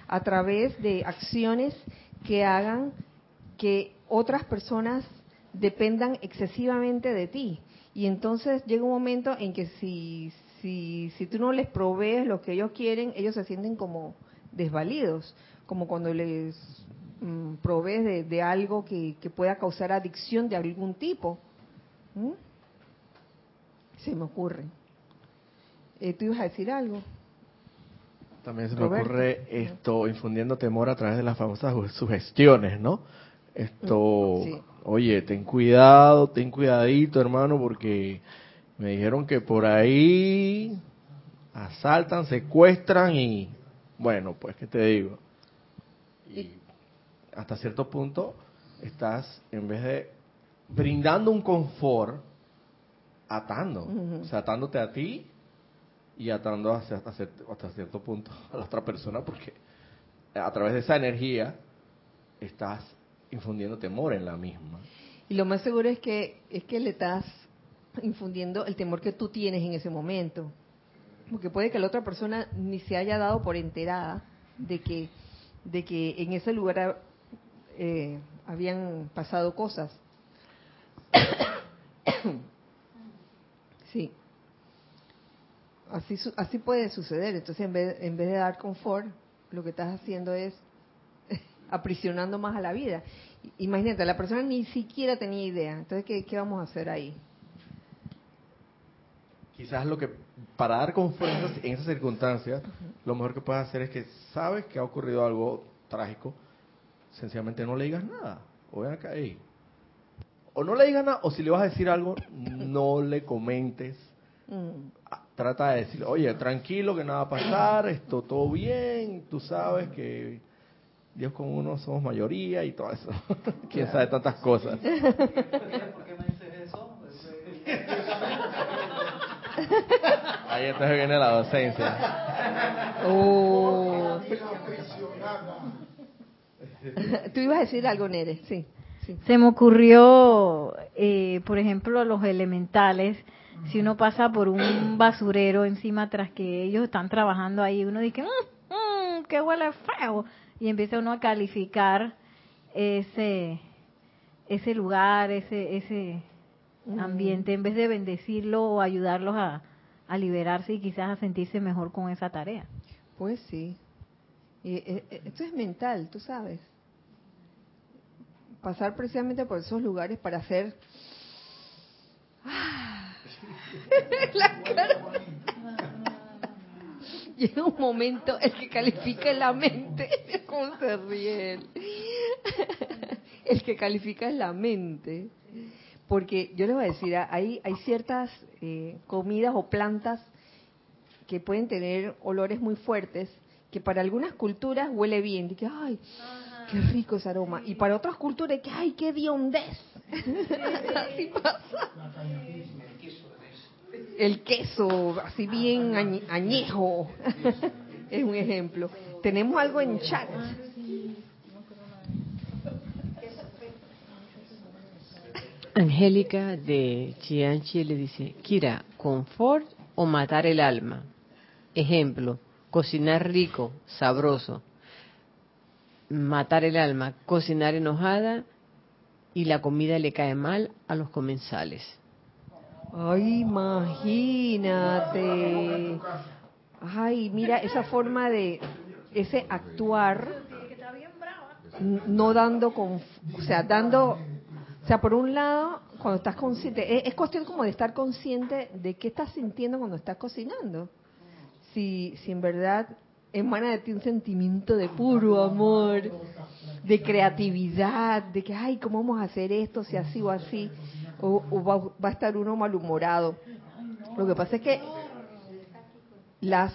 a través de acciones que hagan que otras personas dependan excesivamente de ti. Y entonces llega un momento en que si, si, si tú no les provees lo que ellos quieren, ellos se sienten como desvalidos, como cuando les mm, provees de, algo que, pueda causar adicción de algún tipo. Se me ocurre. Eh, ¿Tú ibas a decir algo? También se me ocurre esto, infundiendo temor a través de las famosas sugestiones, ¿no? Esto, mm, oye, ten cuidado, ten cuidadito, hermano, porque me dijeron que por ahí asaltan, secuestran y bueno, pues qué te digo. Y hasta cierto punto estás, en vez de brindando un confort, atando, o sea, atándote a ti y atando hasta, cierto punto a la otra persona porque a través de esa energía estás infundiendo temor en la misma. Y lo más seguro es que es que le estás infundiendo el temor que tú tienes en ese momento. Porque puede que la otra persona ni se haya dado por enterada de que, de que en ese lugar eh, habían pasado cosas. *coughs* sí. Así, así puede suceder. Entonces, en vez, en vez de dar confort, lo que estás haciendo es *laughs* aprisionando más a la vida. Imagínate, la persona ni siquiera tenía idea. Entonces, ¿qué, qué vamos a hacer ahí? quizás lo que, para dar confianza en esas circunstancias, lo mejor que puedes hacer es que sabes que ha ocurrido algo trágico, sencillamente no le digas nada. O ven acá, ahí. o no le digas nada, o si le vas a decir algo, no le comentes. Mm. Ah, trata de decir, oye, tranquilo, que nada va a pasar, esto todo bien, tú sabes que Dios con uno somos mayoría y todo eso. *laughs* Quién sabe tantas cosas. ¿Por qué *laughs* me dices eso? Ahí entonces viene la docencia. Oh. *laughs* Tú ibas a decir algo, Nere, sí. Se me ocurrió, eh, por ejemplo, los elementales. Si uno pasa por un basurero encima tras que ellos están trabajando ahí, uno dice, mmm, mmm, qué huele feo. Y empieza uno a calificar ese, ese lugar, ese, ese ambiente, en vez de bendecirlo o ayudarlos a, a liberarse y quizás a sentirse mejor con esa tarea. Pues sí. Y, eh, eh, esto es mental, tú sabes pasar precisamente por esos lugares para hacer *laughs* la Llega un momento, el que califica la mente, *laughs* ¿cómo se ríe *laughs* El que califica es la mente. Porque yo les voy a decir, hay, hay ciertas eh, comidas o plantas que pueden tener olores muy fuertes, que para algunas culturas huele bien. Y que, ay, Qué rico ese aroma. Y para otras culturas, que ¡ay, qué diondez! así pasa. El queso, así bien añejo. es un ejemplo. Tenemos algo en chat. Angélica de Chianchi le dice, Kira, confort o matar el alma. Ejemplo, cocinar rico, sabroso, matar el alma, cocinar enojada y la comida le cae mal a los comensales. Ay, imagínate. Ay, mira esa forma de ese actuar no dando con, o sea, dando, o sea, por un lado, cuando estás consciente, es, cuestión como de estar consciente de qué estás sintiendo cuando estás cocinando. Si, si en verdad emana de ti un sentimiento de puro amor, de creatividad, de que, ay, ¿cómo vamos a hacer esto si así o así? O, va, a estar uno malhumorado. Lo que pasa es que las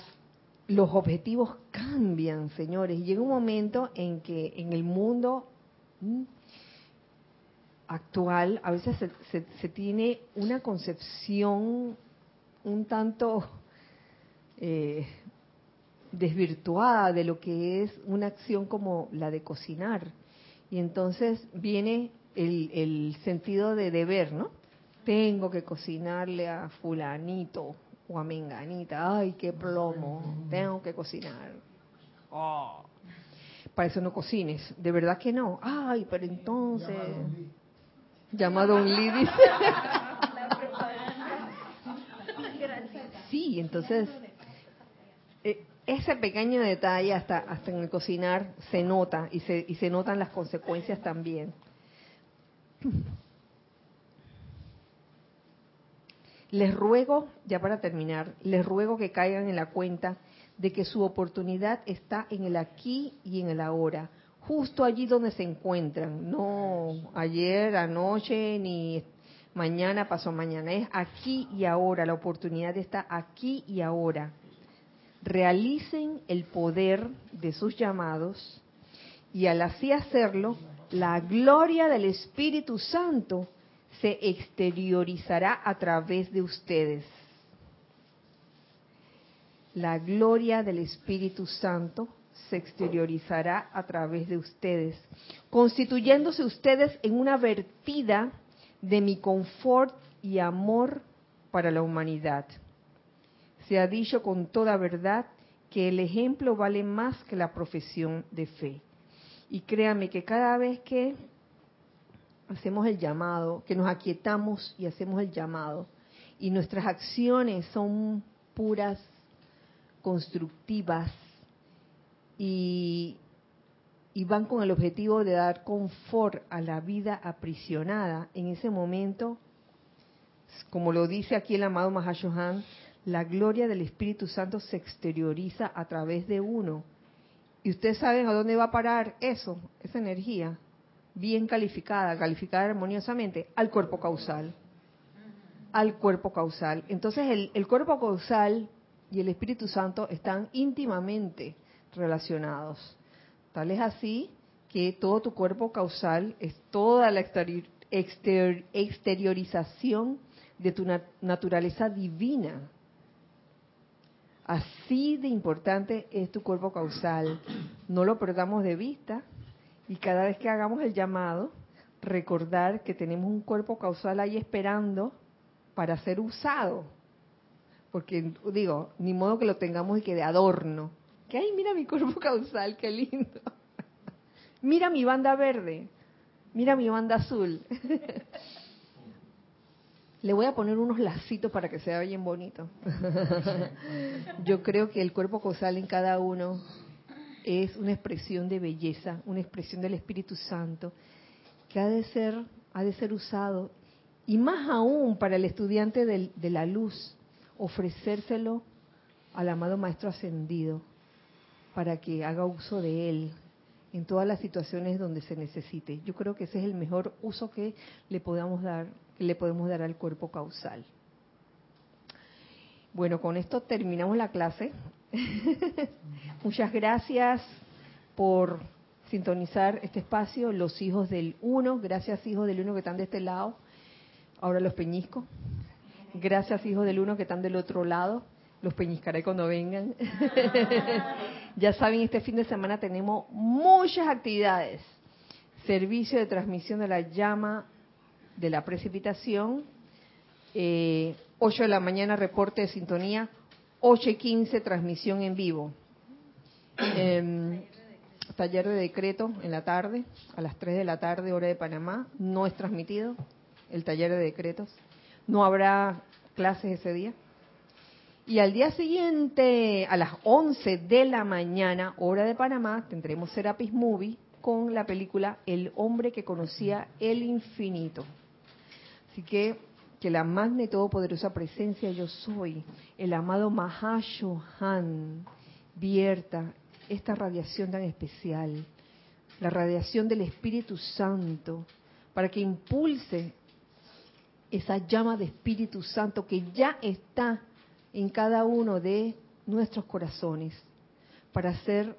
los objetivos cambian, señores. Y llega un momento en que en el mundo actual a veces se, se tiene una concepción un tanto eh, desvirtuada de lo que es una acción como la de cocinar. Y entonces viene el, el sentido de deber, ¿no? Tengo que cocinarle a fulanito o a menganita. Ay, qué plomo. Tengo que cocinar. Oh. Para eso no cocines. De verdad que no. Ay, pero entonces... Llamado un Lidis. sí, entonces ese pequeño detalle hasta, hasta en el cocinar se nota y se, y se notan las consecuencias también. Les ruego, ya para terminar, les ruego que caigan en la cuenta de que su oportunidad está en el aquí y en el ahora, justo allí donde se encuentran, no ayer, anoche, ni mañana, pasó mañana, es aquí y ahora, la oportunidad está aquí y ahora realicen el poder de sus llamados y al así hacerlo, la gloria del Espíritu Santo se exteriorizará a través de ustedes. La gloria del Espíritu Santo se exteriorizará a través de ustedes, constituyéndose ustedes en una vertida de mi confort y amor para la humanidad se ha dicho con toda verdad que el ejemplo vale más que la profesión de fe. Y créame que cada vez que hacemos el llamado, que nos aquietamos y hacemos el llamado, y nuestras acciones son puras, constructivas, y, van con el objetivo de dar confort a la vida aprisionada, en ese momento, como lo dice aquí el amado Mahashohan, la gloria del Espíritu Santo se exterioriza a través de uno. Y ustedes saben a dónde va a parar eso, esa energía. bien calificada, calificada armoniosamente, al cuerpo causal. Al cuerpo causal. Entonces el, cuerpo causal y el Espíritu Santo están íntimamente relacionados. Tal es así que todo tu cuerpo causal es toda la exteriorización de tu naturaleza divina. Así de importante es tu cuerpo causal. No lo perdamos de vista y cada vez que hagamos el llamado, recordar que tenemos un cuerpo causal ahí esperando para ser usado. Porque digo, ni modo que lo tengamos y que de adorno. Que ay, mira mi cuerpo causal, qué lindo. *laughs* mira mi banda verde, mira mi banda azul. *laughs* Le voy a poner unos lacitos para que sea bien bonito. *laughs* Yo creo que el cuerpo causal en cada uno es una expresión de belleza, una expresión del Espíritu Santo que ha de ser, ha de ser usado y más aún para el estudiante de la luz, ofrecérselo al amado Maestro Ascendido para que haga uso de él en todas las situaciones donde se necesite. Yo creo que ese es el mejor uso que le podamos dar, le podemos dar al cuerpo causal. Bueno, con esto terminamos la clase. *laughs* Muchas gracias por sintonizar este espacio, los hijos del uno, gracias hijos del uno que están de este lado, ahora los peñisco, gracias hijos del uno que están del otro lado, los peñiscaré cuando vengan. *laughs* ya saben, este fin de semana tenemos muchas actividades. Servicio de transmisión de la llama de la precipitación, eh, 8 de la mañana reporte de sintonía, 8 y 15 transmisión en vivo. Em, taller de decreto en la tarde, a las 3 de la tarde, hora de Panamá. No es transmitido el taller de decretos. No habrá clases ese día. Y al día siguiente, a las 11 de la mañana, hora de Panamá, tendremos Serapis Movie con la película El hombre que conocía el infinito. Así que que la magna y todopoderosa presencia yo soy, el amado Mahashohan, vierta esta radiación tan especial, la radiación del Espíritu Santo, para que impulse esa llama de Espíritu Santo que ya está en cada uno de nuestros corazones, para ser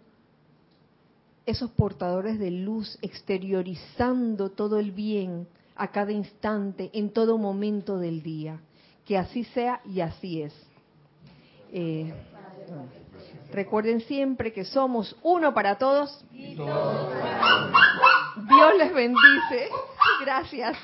esos portadores de luz, exteriorizando todo el bien a cada instante, en todo momento del día. Que así sea y así es. Eh, recuerden siempre que somos uno para todos. Dios les bendice. Gracias.